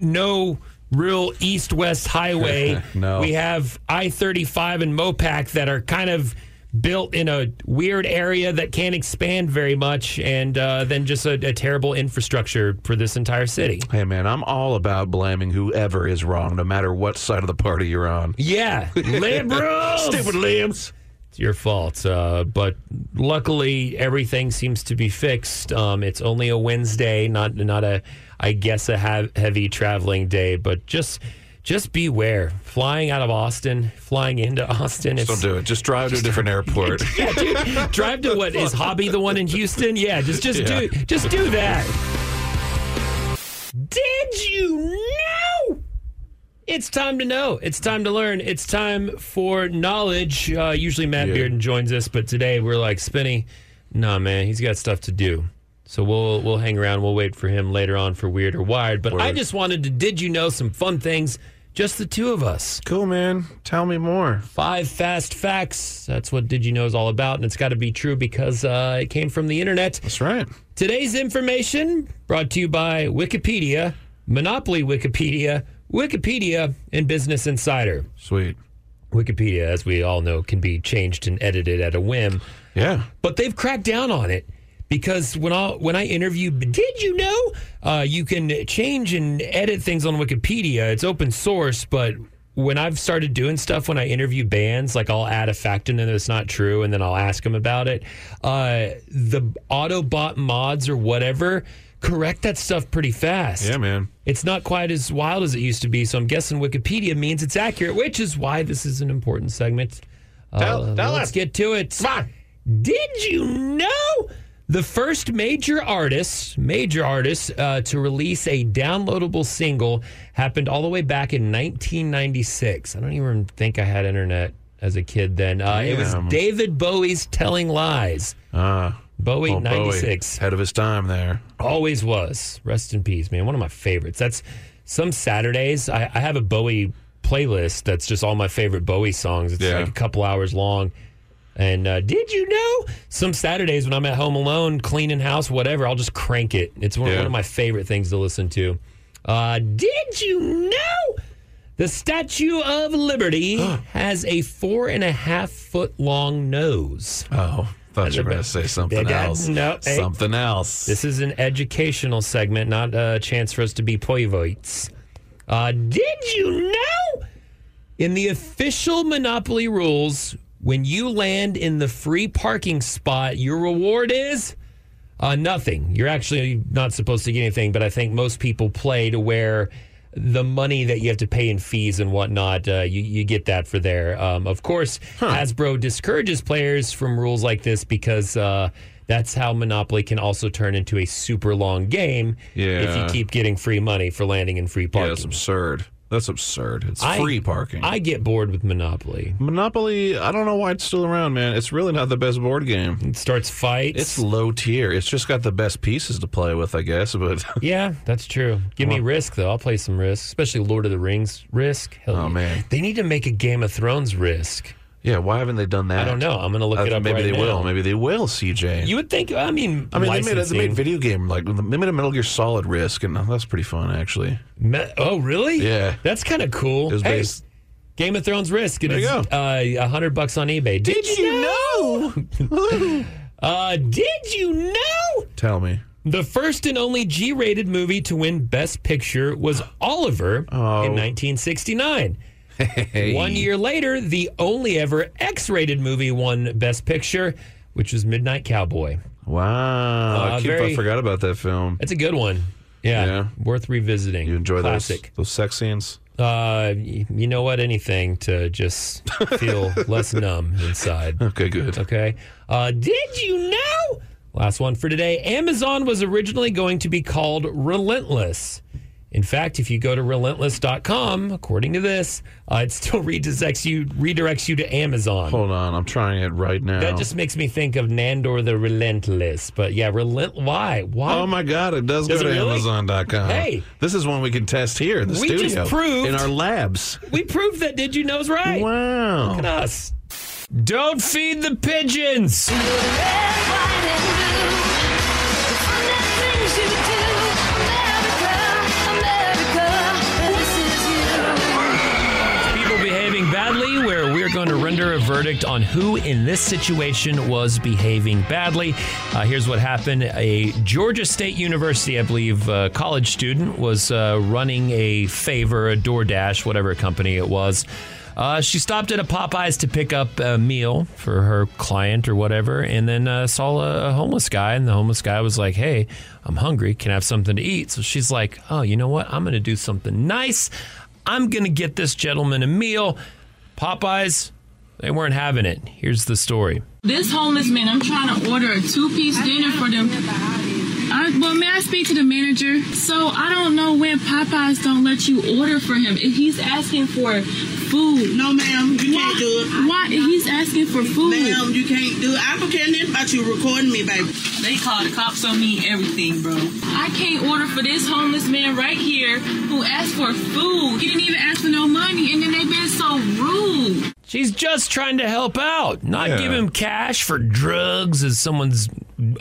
no real east west highway. (laughs) No. We have I 35 and MoPac that are kind of built in a weird area that can't expand very much, and uh, then just a, a terrible infrastructure for this entire city. Hey, man, I'm all about blaming whoever is wrong, no matter what side of the party you're on. Yeah, liberals. (laughs) Stupid limbs. It's your fault. Uh, but luckily, everything seems to be fixed. Um, it's only a Wednesday, not not a, I guess, a ha- heavy traveling day. But just just beware. Flying out of Austin, flying into Austin. Just don't do it. Just drive to a different airport. (laughs) Yeah, dude, drive to what is Hobby the one in Houston? Yeah, just just Yeah. do just do that. Did you know? It's time to know. It's time to learn. It's time for knowledge. Uh, usually Matt Yeah. Bearden joins us, but today we're like Spinny. Nah, man, he's got stuff to do. So we'll we'll hang around. We'll wait for him later on for Weird or Wired. But I just wanted to did you know some fun things? Just the two of us. cool, man. Tell me more. Five fast facts. That's what Did You Know is all about, and it's got to be true because uh, it came from the internet. That's right. Today's information brought to you by Wikipedia, Monopoly Wikipedia, Wikipedia, and Business Insider. Sweet. Wikipedia, as we all know, can be changed and edited at a whim, Yeah. but they've cracked down on it because when I when I interview, did you know uh, you can change and edit things on Wikipedia? It's open source, but when I've started doing stuff when I interview bands, like I'll add a fact in there that's not true, and then I'll ask them about it. Uh, the Autobot mods or whatever correct that stuff pretty fast. Yeah, man. It's not quite as wild as it used to be, so I'm guessing Wikipedia means it's accurate, which is why this is an important segment. Tell- Uh, tell let's us. get to it. Come on. Did you know the first major artist, major artist, uh, to release a downloadable single happened all the way back in 1996? I don't even think I had internet as a kid then. Uh, it was David Bowie's "Telling Lies." Ah, Bowie, Bowie, 96. ahead of his time there. Always was. Rest in peace, man. One of my favorites. That's some Saturdays. I, I have a Bowie playlist that's just all my favorite Bowie songs. It's Yeah. like a couple hours long. And uh, did you know some Saturdays when I'm at home alone, cleaning house, whatever, I'll just crank it. It's one, Yeah. one of my favorite things to listen to. Uh, did you know the Statue of Liberty (gasps) has a four and a half foot long nose? Oh, thought you were going to say something Did else. no, hey. something else. This is an educational segment, not a chance for us to be poivoites. Uh, did you know in the official Monopoly rules, when you land in the free parking spot, your reward is uh, nothing. You're actually not supposed to get anything, but I think most people play to where the money that you have to pay in fees and whatnot, uh, you, you get that for there. Um, of course, Hasbro discourages players from rules like this because uh, that's how Monopoly can also turn into a super long game yeah. if you keep getting free money for landing in free yeah, parking. that's absurd. That's absurd. It's I- free parking. I get bored with Monopoly. Monopoly, I don't know why it's still around, man. It's really not the best board game. It starts fights. It's low tier. It's just got the best pieces to play with, I guess. But (laughs) Yeah, that's true. Give me Risk though. I'll play some Risk, especially Lord of the Rings Risk. Hell Oh, yeah. man. they need to make a Game of Thrones Risk. Yeah, why haven't they done that? I don't know. I'm gonna look I it up. Maybe right they now. will. Maybe they will. CJ. You would think. I mean, I mean, they made, a, they made video game like they made a Metal Gear Solid Risk, and that's pretty fun actually. Me- oh, really? Yeah. that's kind of cool. It was Hey, based- Game of Thrones Risk. It There go. Uh, a hundred bucks on eBay. Did, you know? (laughs) Uh, did you know? Tell me. The first and only G-rated movie to win Best Picture was Oliver Oh. in 1969. Hey. One year later, the only ever X-rated movie won Best Picture, which was Midnight Cowboy. Wow. Uh, keep, very- I forgot about that film. It's a good one. Yeah, Yeah. worth revisiting. You enjoy Classic. those those sex scenes? Uh, you know what? Anything to just (laughs) feel less numb inside. Okay, good. Okay. Uh, did you know? Last one for today. Amazon was originally going to be called Relentless. In fact, if you go to relentless.com, according to this, uh, it still (laughs) redirects you redirects you to Amazon. Hold on, I'm trying it right now. That just makes me think of Nandor the Relentless. But yeah, relent. Why? Why? Oh my God! It does, Does go it to really? Amazon.com. Hey. this is one we can test here in the We studio, just proved- in our labs. We proved that Did You Know's right. Wow! Look at us. Don't feed the pigeons. Going to render a verdict on who in this situation was behaving badly. Uh, here's what happened a Georgia State University, I believe, uh, college student was uh, running a favor, a DoorDash, whatever company it was. Uh, she stopped at a Popeyes to pick up a meal for her client or whatever, and then uh, saw a, a homeless guy. And the homeless guy was like, Hey, I'm hungry. Can I have something to eat? So she's like, Oh, you know what? I'm going to do something nice. I'm going to get this gentleman a meal. Popeyes, they weren't having it. Here's the story. This homeless man, I'm trying to order a two-piece dinner for them. I, well, may I speak to the manager? So I don't know when Popeyes don't let you order for him. If he's asking for food. No, ma'am, you Why- can't do it. Why? He's asking for food. Ma'am, you can't do it. I don't care nothing about you recording me, baby. They call the cops on me, everything, bro. I can't order for this homeless man right here who asked for food. He didn't even ask for no money, and then they been so rude. She's just trying to help out, not Yeah. give him cash for drugs, as someone's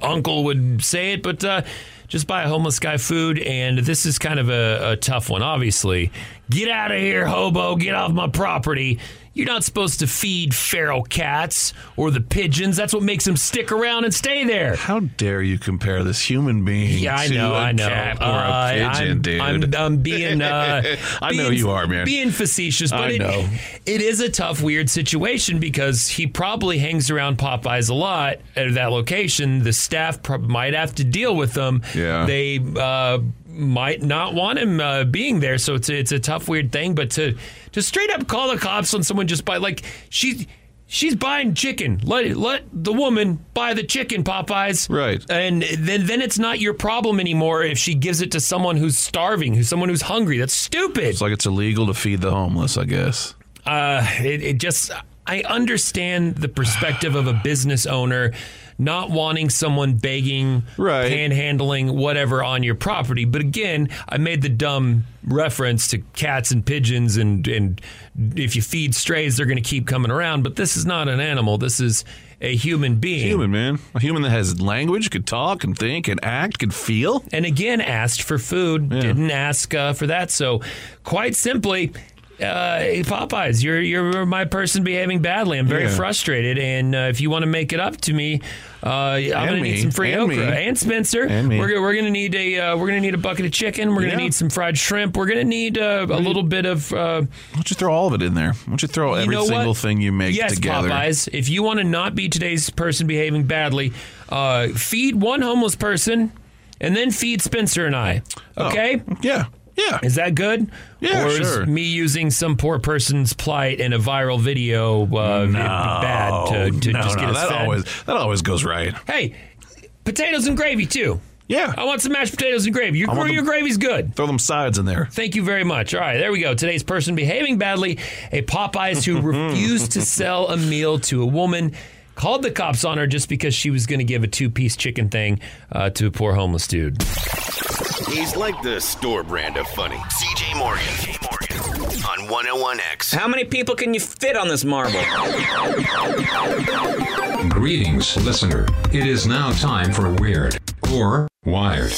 uncle would say it, but uh, just buy a homeless guy food. And this is kind of a, a tough one, obviously. Get out of here, hobo. Get off my property. You're not supposed to feed feral cats or the pigeons. That's what makes them stick around and stay there. How dare you compare this human being Yeah, I to know, a I know. cat or Uh, a pigeon, I'm, dude? I'm, I'm being. Uh, (laughs) I know you are, man. Being facetious, but I it, it is a tough, weird situation because he probably hangs around Popeyes a lot at that location. The staff prob- might have to deal with them. Yeah. They uh, might not want him uh, being there, so it's a, it's a tough, weird thing. But to to straight up call the cops on someone just by like she. She's buying chicken. Let let the woman buy the chicken, Popeyes. Right. And then then it's not your problem anymore if she gives it to someone who's starving, who's someone who's hungry. That's stupid. It's like it's illegal to feed the homeless, I guess. Uh, it, it just I understand the perspective of a business owner not wanting someone begging, Right. panhandling, whatever on your property. But again, I made the dumb reference to cats and pigeons, and and if you feed strays, they're going to keep coming around. But this is not an animal. This is a human being. Human, man. A human that has language, could talk, and think, and act, can feel. and again asked for food, didn't ask uh, for that. So, quite simply, uh, hey, Popeyes, you're you're my person behaving badly. I'm very Yeah. frustrated, and uh, if you want to make it up to me, uh, I'm gonna need some free And okra me. and Spencer. And me. We're gonna, we're gonna need a uh, we're gonna need a bucket of chicken. We're gonna Yeah. need some fried shrimp. We're gonna need uh, a little bit of. Uh, Why don't you throw all of it in there? Why don't you throw every know single what? thing you make yes, together? Popeyes. If you want to not be today's person behaving badly, uh, feed one homeless person, and then feed Spencer and I. Oh, Okay. Yeah. Yeah. Is that good? Yeah, or is sure. me using some poor person's plight in a viral video uh, bad to, to no, just no, get us that fed? always that always goes right. Hey, potatoes and gravy too. Yeah. I want some mashed potatoes and gravy. Your, your them- gravy's good. Throw them sides in there. Thank you very much. All right, there we go. Today's person behaving badly. A Popeyes who (laughs) refused to sell a meal to a woman. Called the cops on her just because she was going to give a two piece chicken thing uh, to a poor homeless dude. He's like the store brand of funny. CJ Morgan. On 101X. How many people can you fit on this marble? Greetings, listener. It is now time for Weird or Wired.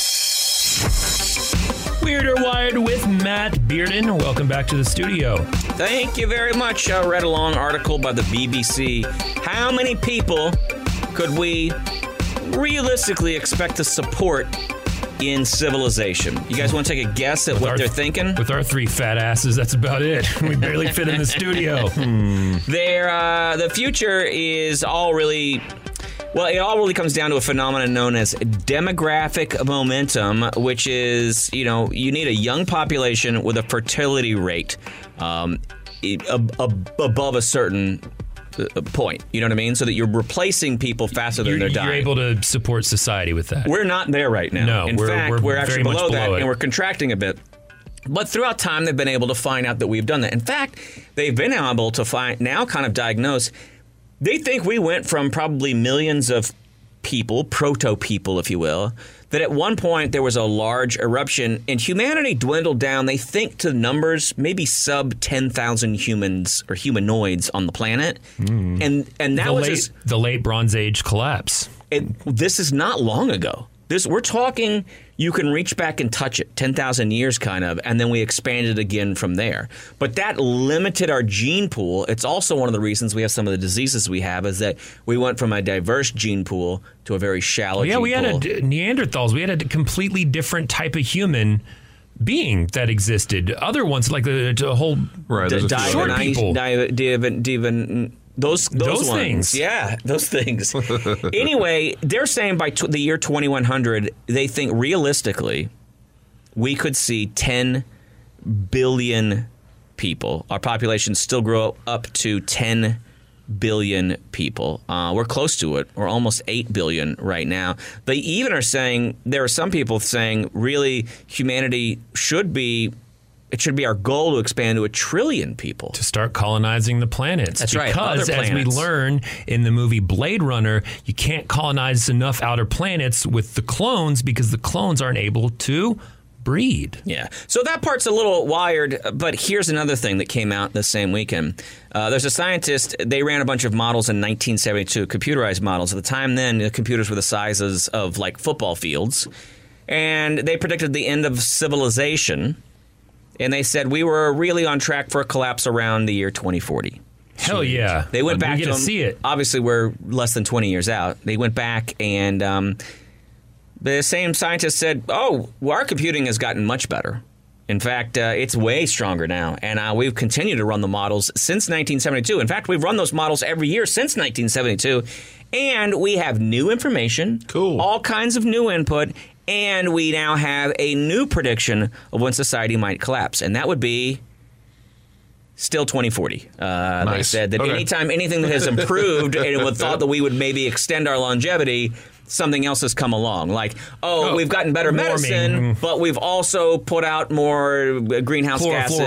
Weird or Wired with Matt Bearden. Welcome back to the studio. Thank you very much. I read a long article by the BBC. How many people could we realistically expect to support in civilization? You guys want to take a guess at what our- they're thinking? With our three fat asses, that's about it. (laughs) We barely fit in the studio. (laughs) There, uh, the future is all really. Well, it all really comes down to a phenomenon known as demographic momentum, which is, you know, you need a young population with a fertility rate um, ab- ab- above a certain uh, point. You know what I mean? So that you're replacing people faster than You're, they're you're dying. able to support society with that. We're not there right now. No, in we're- fact, we're we're, actually much below, that, it. and we're contracting a bit. But throughout time, they've been able to find out that we've done that. In fact, they've been able to find now, kind of diagnose. They think we went from probably millions of people, proto people, if you will, that at one point there was a large eruption and humanity dwindled down. They think to numbers maybe sub ten thousand humans or humanoids on the planet, hmm. and and that the was late, as- the late Bronze Age collapse. it, this is not long ago. This we're talking. You can reach back and touch it, ten thousand years, kind of, and then we expanded again from there. But that limited our gene pool. It's also one of the reasons we have some of the diseases we have is that we went from a diverse gene pool to a very shallow. Well, yeah, gene we had pool. a d- Neanderthals. We had a completely different type of human being that existed. Other ones, like the, the whole Right. D- there's a few short Divan- people. Divan- Divan- Divan- those those, Those things. yeah, those things. (laughs) anyway, they're saying by tw- the year 2100, they think realistically, we could see 10 billion people. Our population still grow up to 10 billion people. Uh, we're close to it. We're almost 8 billion right now. They even are saying, there are some people saying, really, humanity should be. It should be our goal to expand to a trillion people. to start colonizing the planets. That's right, Because as we learn in the movie Blade Runner, you can't colonize enough outer planets with the clones because the clones aren't able to breed. Yeah. So that part's a little wired, but here's another thing that came out the same weekend. Uh, there's a scientist, they ran a bunch of models in 1972, computerized models. At the time then, the computers were the sizes of like football fields. And they predicted the end of civilization. And they said we were really on track for a collapse around the year 2040. Hell yeah. They went We back get to to them. see it. Obviously, we're less than 20 years out. They went back and um, the same scientists said, oh, well, our computing has gotten much better. In fact, uh, it's way stronger now. And uh, we've continued to run the models since 1972. In fact, we've run those models every year since 1972. And we have new information, cool. all kinds of new input, and we now have a new prediction of when society might collapse. And that would be still 2040. Uh, They said that Okay. anytime anything that has (laughs) improved and it would thought that we would maybe extend our longevity, something else has come along. Like, oh, Oh, we've gotten better warming. medicine, but we've also put out more uh, greenhouse gases.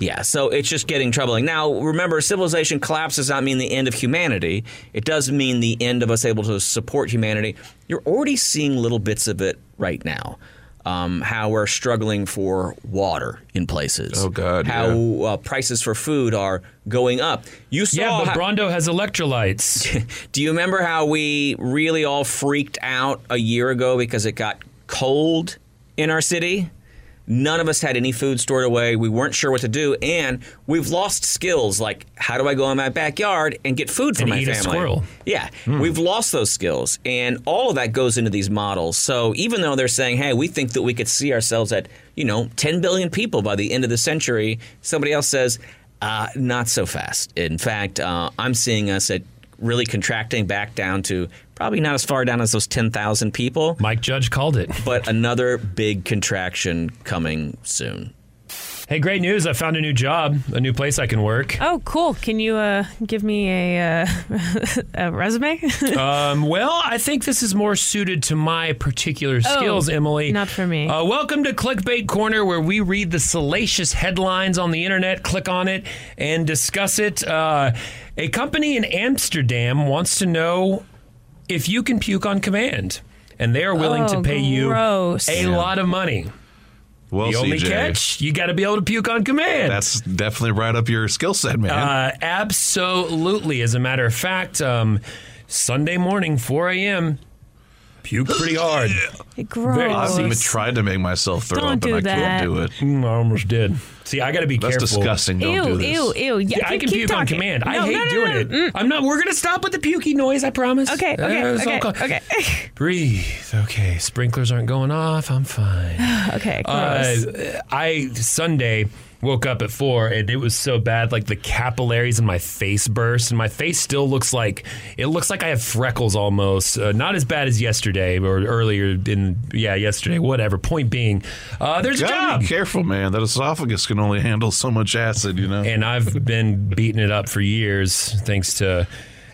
Yeah, so it's just getting troubling. Now, remember, civilization collapse does not mean the end of humanity. It does mean the end of us able to support humanity. You're already seeing little bits of it right now. Um, how we're struggling for water in places. Oh, God, How uh, prices for food are going up. You saw Yeah, but how- Brawndo has electrolytes. (laughs) do you remember how we really all freaked out a year ago because it got cold in our city? None of us had any food stored away. We weren't sure what to do, and we've lost skills like how do I go in my backyard and get food for And my eat a family? squirrel. Yeah, we've lost those skills, and all of that goes into these models. So even though they're saying, "Hey, we think that we could see ourselves at you know 10 billion people by the end of the century," somebody else says, uh, "Not so fast." In fact, uh, I'm seeing us at really contracting back down to probably not as far down as those 10,000 people. Mike Judge called it. But another big contraction coming soon. Hey, great news. I found a new job, a new place I can work. Oh, cool. Can you uh, give me a, uh, (laughs) a resume? (laughs) um, well, I think this is more suited to my particular Oh, skills, Emily. not for me. Uh, welcome to Clickbait Corner, where we read the salacious headlines on the internet, click on it, and discuss it. Uh, a company in Amsterdam wants to know if you can puke on command, and they are willing to Oh, pay you a lot of money. Well, the only CJ, catch, you got to be able to puke on command. That's definitely right up your skill set, man. Uh, absolutely. As a matter of fact, um, Sunday morning, 4 a.m., puke pretty (gasps) hard. Gross. I've even tried to make myself throw Don't up, do and I that. can't do it. Mm, I almost did. See, I got to be careful. That's careful. disgusting. Don't ew, do this. ew, ew. Yeah, Yeah, I keep- can keep puke on talking. command. I No, hate no, no, doing no, it. mm. I'm not. We're gonna stop with the pukey noise. I promise. Okay, okay, Uh, it's all okay, co- okay. (laughs) Breathe. Okay. Sprinklers aren't going off. I'm fine. (sighs) okay, gross. Uh, I Sunday woke up at four and it was so bad like the capillaries in my face burst and my face still looks like it looks like I have freckles almost uh, not as bad as yesterday or earlier in yeah yesterday whatever point being uh, there's a job be careful, man. That esophagus can only handle so much acid, you know. and I've been beating it up for years thanks to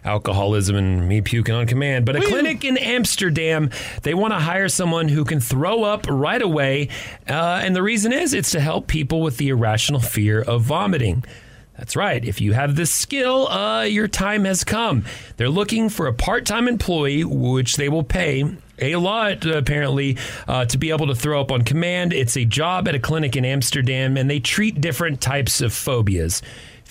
alcoholism and me puking on command. But a clinic in Amsterdam, they want to hire someone who can throw up right away. Uh, and the reason is it's to help people with the irrational fear of vomiting. That's right. If you have this skill, uh, your time has come. They're looking for a part time employee, which they will pay a lot, apparently, uh, to be able to throw up on command. It's a job at a clinic in Amsterdam, and they treat different types of phobias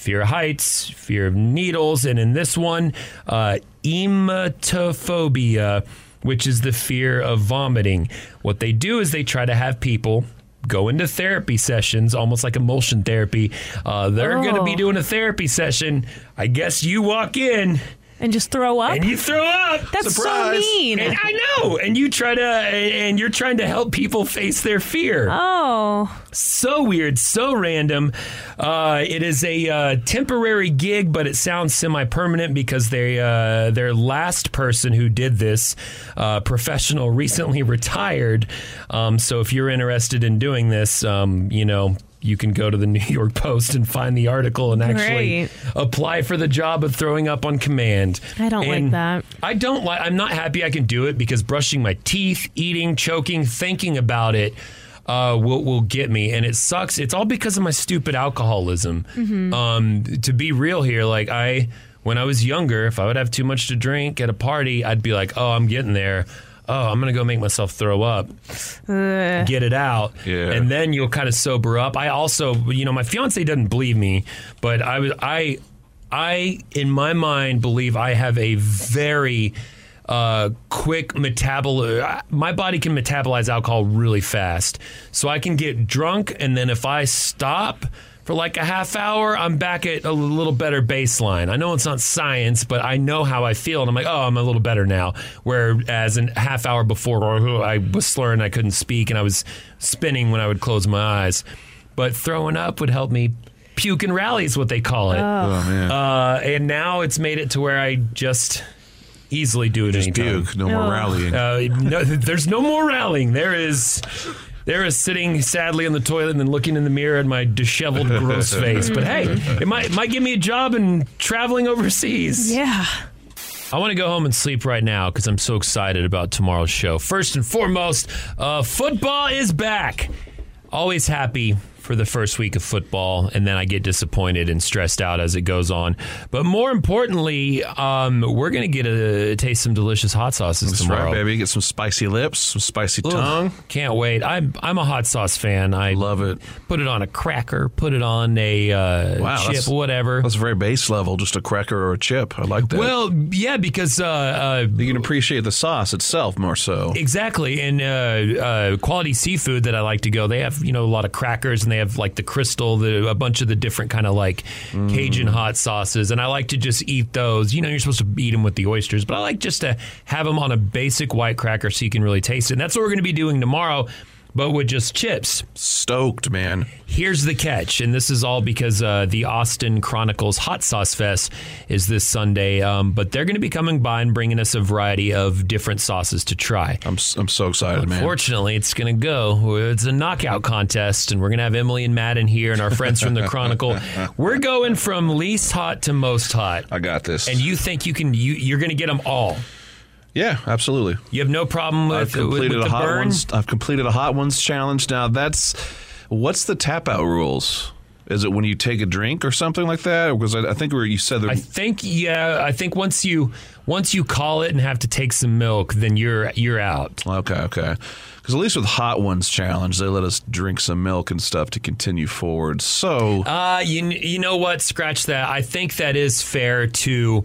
fear of heights, fear of needles, and in this one, uh, emetophobia, which is the fear of vomiting. What they do is they try to have people go into therapy sessions, almost like emulsion therapy. Uh, they're going to be Oh. doing a therapy session. I guess you walk in and just throw up. and you throw up. That's so mean. And I know. And you try to, and you're trying to help people face their fear. Oh, So weird, so random. Uh, it is a uh, temporary gig, but it sounds semi-permanent because they uh, their last person who did this uh, professional recently (laughs) retired. Um, so if you're interested in doing this, um, you know. You can go to the (laughs) New York Post and find the article and actually Great. apply for the job of throwing up on command. I don't like that. I don't like. I'm not happy I can do it because brushing my teeth, eating, choking, thinking about it uh, will will get me, and it sucks. It's all because of my stupid alcoholism. Mm-hmm. Um, to be real here, like I, when I was younger, if I would have too much to drink at a party, I'd be like, "Oh, I'm getting there." Oh, I'm gonna go make myself throw up Ugh. get it out, Yeah. and then you'll kind of sober up. I also, you know, my fiance doesn't believe me, but I was, I, I, in my mind, believe I have a very uh, quick metabol. My body can metabolize alcohol really fast, so I can get drunk, and then if I stop for like a half hour, I'm back at a little better baseline. I know it's not science, but I know how I feel, and I'm like, oh, I'm a little better now. Whereas a half hour before, I was slurring, I couldn't speak, and I was spinning when I would close my eyes. But throwing up would help me puke and rally is what they call it. Oh, man. Uh, and now it's made it to where I just easily do it Just anytime. puke, no more Oh. rallying. Uh, no, there's no more rallying. There is. There is sitting sadly in the toilet and then looking in the mirror at my disheveled, (laughs) gross face. But hey, it might it might give me a job in traveling overseas. Yeah. I want to go home and sleep right now because I'm so excited about tomorrow's show. First and foremost, uh, football is back. Always happy for the first week of football, and then I get disappointed and stressed out as it goes on. But more importantly, um, we're going to get a, taste some delicious hot sauces That's tomorrow. right, baby. Get some spicy lips, some spicy Ugh, tongue. Can't wait. I'm I'm a hot sauce fan. I love it. Put it on a cracker. Put it on a uh, Wow, chip, that's- whatever. That's very base level, just a cracker or a chip. I like that. Well, yeah, because uh, uh, you can appreciate the sauce itself more so. Exactly, and uh, uh, quality seafood that I like to go. They have you know a lot of crackers, and they have like the crystal, the a bunch of the different kind of like Cajun mm. hot sauces, and I like to just eat those. You know, you're supposed to eat them with the oysters, but I like just to have them on a basic white cracker so you can really taste it. And that's what we're going to be doing tomorrow. But with just chips. Stoked, man. Here's the catch, and this is all because uh, the Austin Chronicles Hot Sauce Fest is this Sunday. Um, but they're going to be coming by and bringing us a variety of different sauces to try. I'm I'm so excited, man. Unfortunately, it's going to go. It's a knockout contest, and we're going to have Emily and Madden here and our friends from the (laughs) Chronicle. We're going from least hot to most hot. I got this. And you think you can? You, you're going to get them all. Yeah, absolutely. You have no problem with, I've completed with, with a the hot burn. ones. I've completed a hot ones challenge. Now that's what's the tap out rules? Is it when you take a drink or something like that? Because I, I think where you said I think yeah. I think once you once you call it and have to take some milk, then you're you're out. Okay, okay. Because at least with hot ones challenge, they let us drink some milk and stuff to continue forward. So Uh, you you know what? Scratch that. I think that is fair to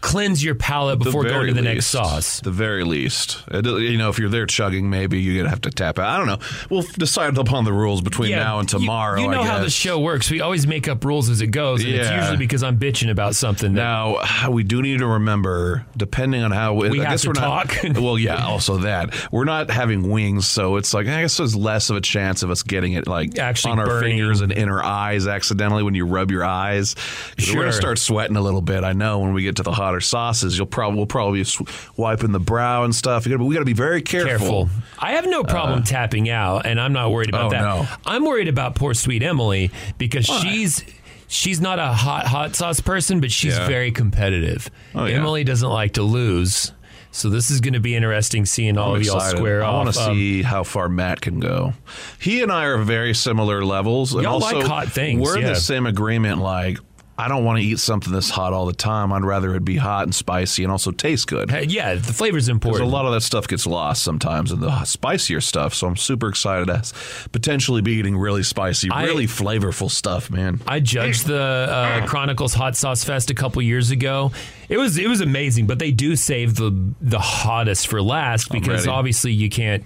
cleanse your palate before going to the next sauce. The very least. You know, if you're there chugging, maybe you're gonna have to tap out. I don't know. We'll decide upon the rules between now and tomorrow. You, know I how the show works. We always make up rules as it goes, and it's Yeah. usually because I'm bitching about something. Now we do need to remember, depending on how We I have guess to we're talk. Not, (laughs) (laughs) well, yeah, also that we're not having wings, so it's like I guess there's less of a chance of us getting it like Actually on our burning. fingers and in our eyes accidentally when you rub your eyes. 'Cause We're gonna start sweating a little bit. I know when we get to the sauces, you'll probably we'll probably be sw- wiping the brow and stuff. You gotta, we got to be very careful. Careful. I have no problem tapping out, and I'm not worried about oh, that. no. I'm worried about poor sweet Emily because she's she's not a hot hot sauce person, but she's Yeah. very competitive. Oh, yeah. Emily doesn't like to lose. So this is going to be interesting seeing all I'm of y'all excited. square I off. I want to Um, see how far Matt can go. He and I are very similar levels. And Y'all also, like hot things, We're in the same agreement. Like, I don't want to eat something that's hot all the time. I'd rather it be hot and spicy and also taste good. Hey, yeah, the flavor's Because important. a lot of that stuff gets lost sometimes in the spicier stuff. So I'm super excited to potentially be eating really spicy, I- really flavorful stuff, man. I judged the uh, Chronicles Hot Sauce Fest a couple years ago. It was it was amazing, but they do save the the hottest for last because obviously you can't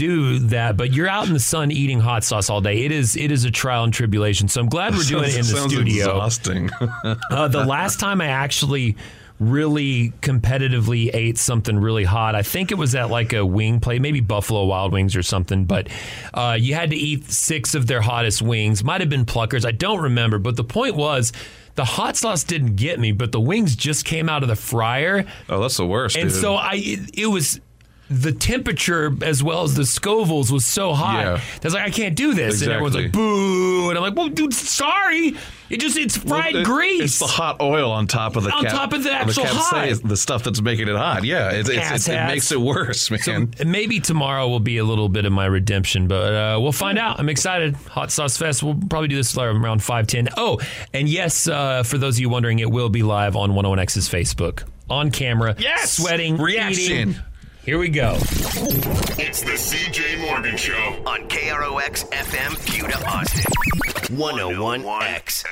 do that. But you're out in the sun eating hot sauce all day. It is it is a trial and tribulation. So I'm glad we're doing it in the studio. exhausting. (laughs) Uh, the last time I actually really competitively ate something really hot, I think it was at like a wing plate, maybe Buffalo Wild Wings or something. But uh, you had to eat six of their hottest wings. Might have been Pluckers. I don't remember. But the point was. The hot sauce didn't get me, but the wings just came out of the fryer. oh, that's the worst. And dude. so I, it, it was the temperature as well as the Scovilles was so hot. Yeah. Was like, I can't do this, and everyone's like, boo, and I'm like, well, dude, sorry, it just it's fried Well, it- grease. It's the hot oil on top of the On top of the actual capsaicin, hot. the stuff that's making it hot. Yeah, it's, it's, it's, it makes it worse, man. So maybe tomorrow will be a little bit of my redemption, but uh, we'll find out. I'm excited. Hot Sauce Fest. We'll probably do this around 510. Oh, and yes, uh, for those of you wondering, it will be live on 101X's Facebook on camera. Yes! Sweating, Reaction. eating. Here we go. It's the CJ Morgan Show on KROX FM, Buda, Austin. 101X.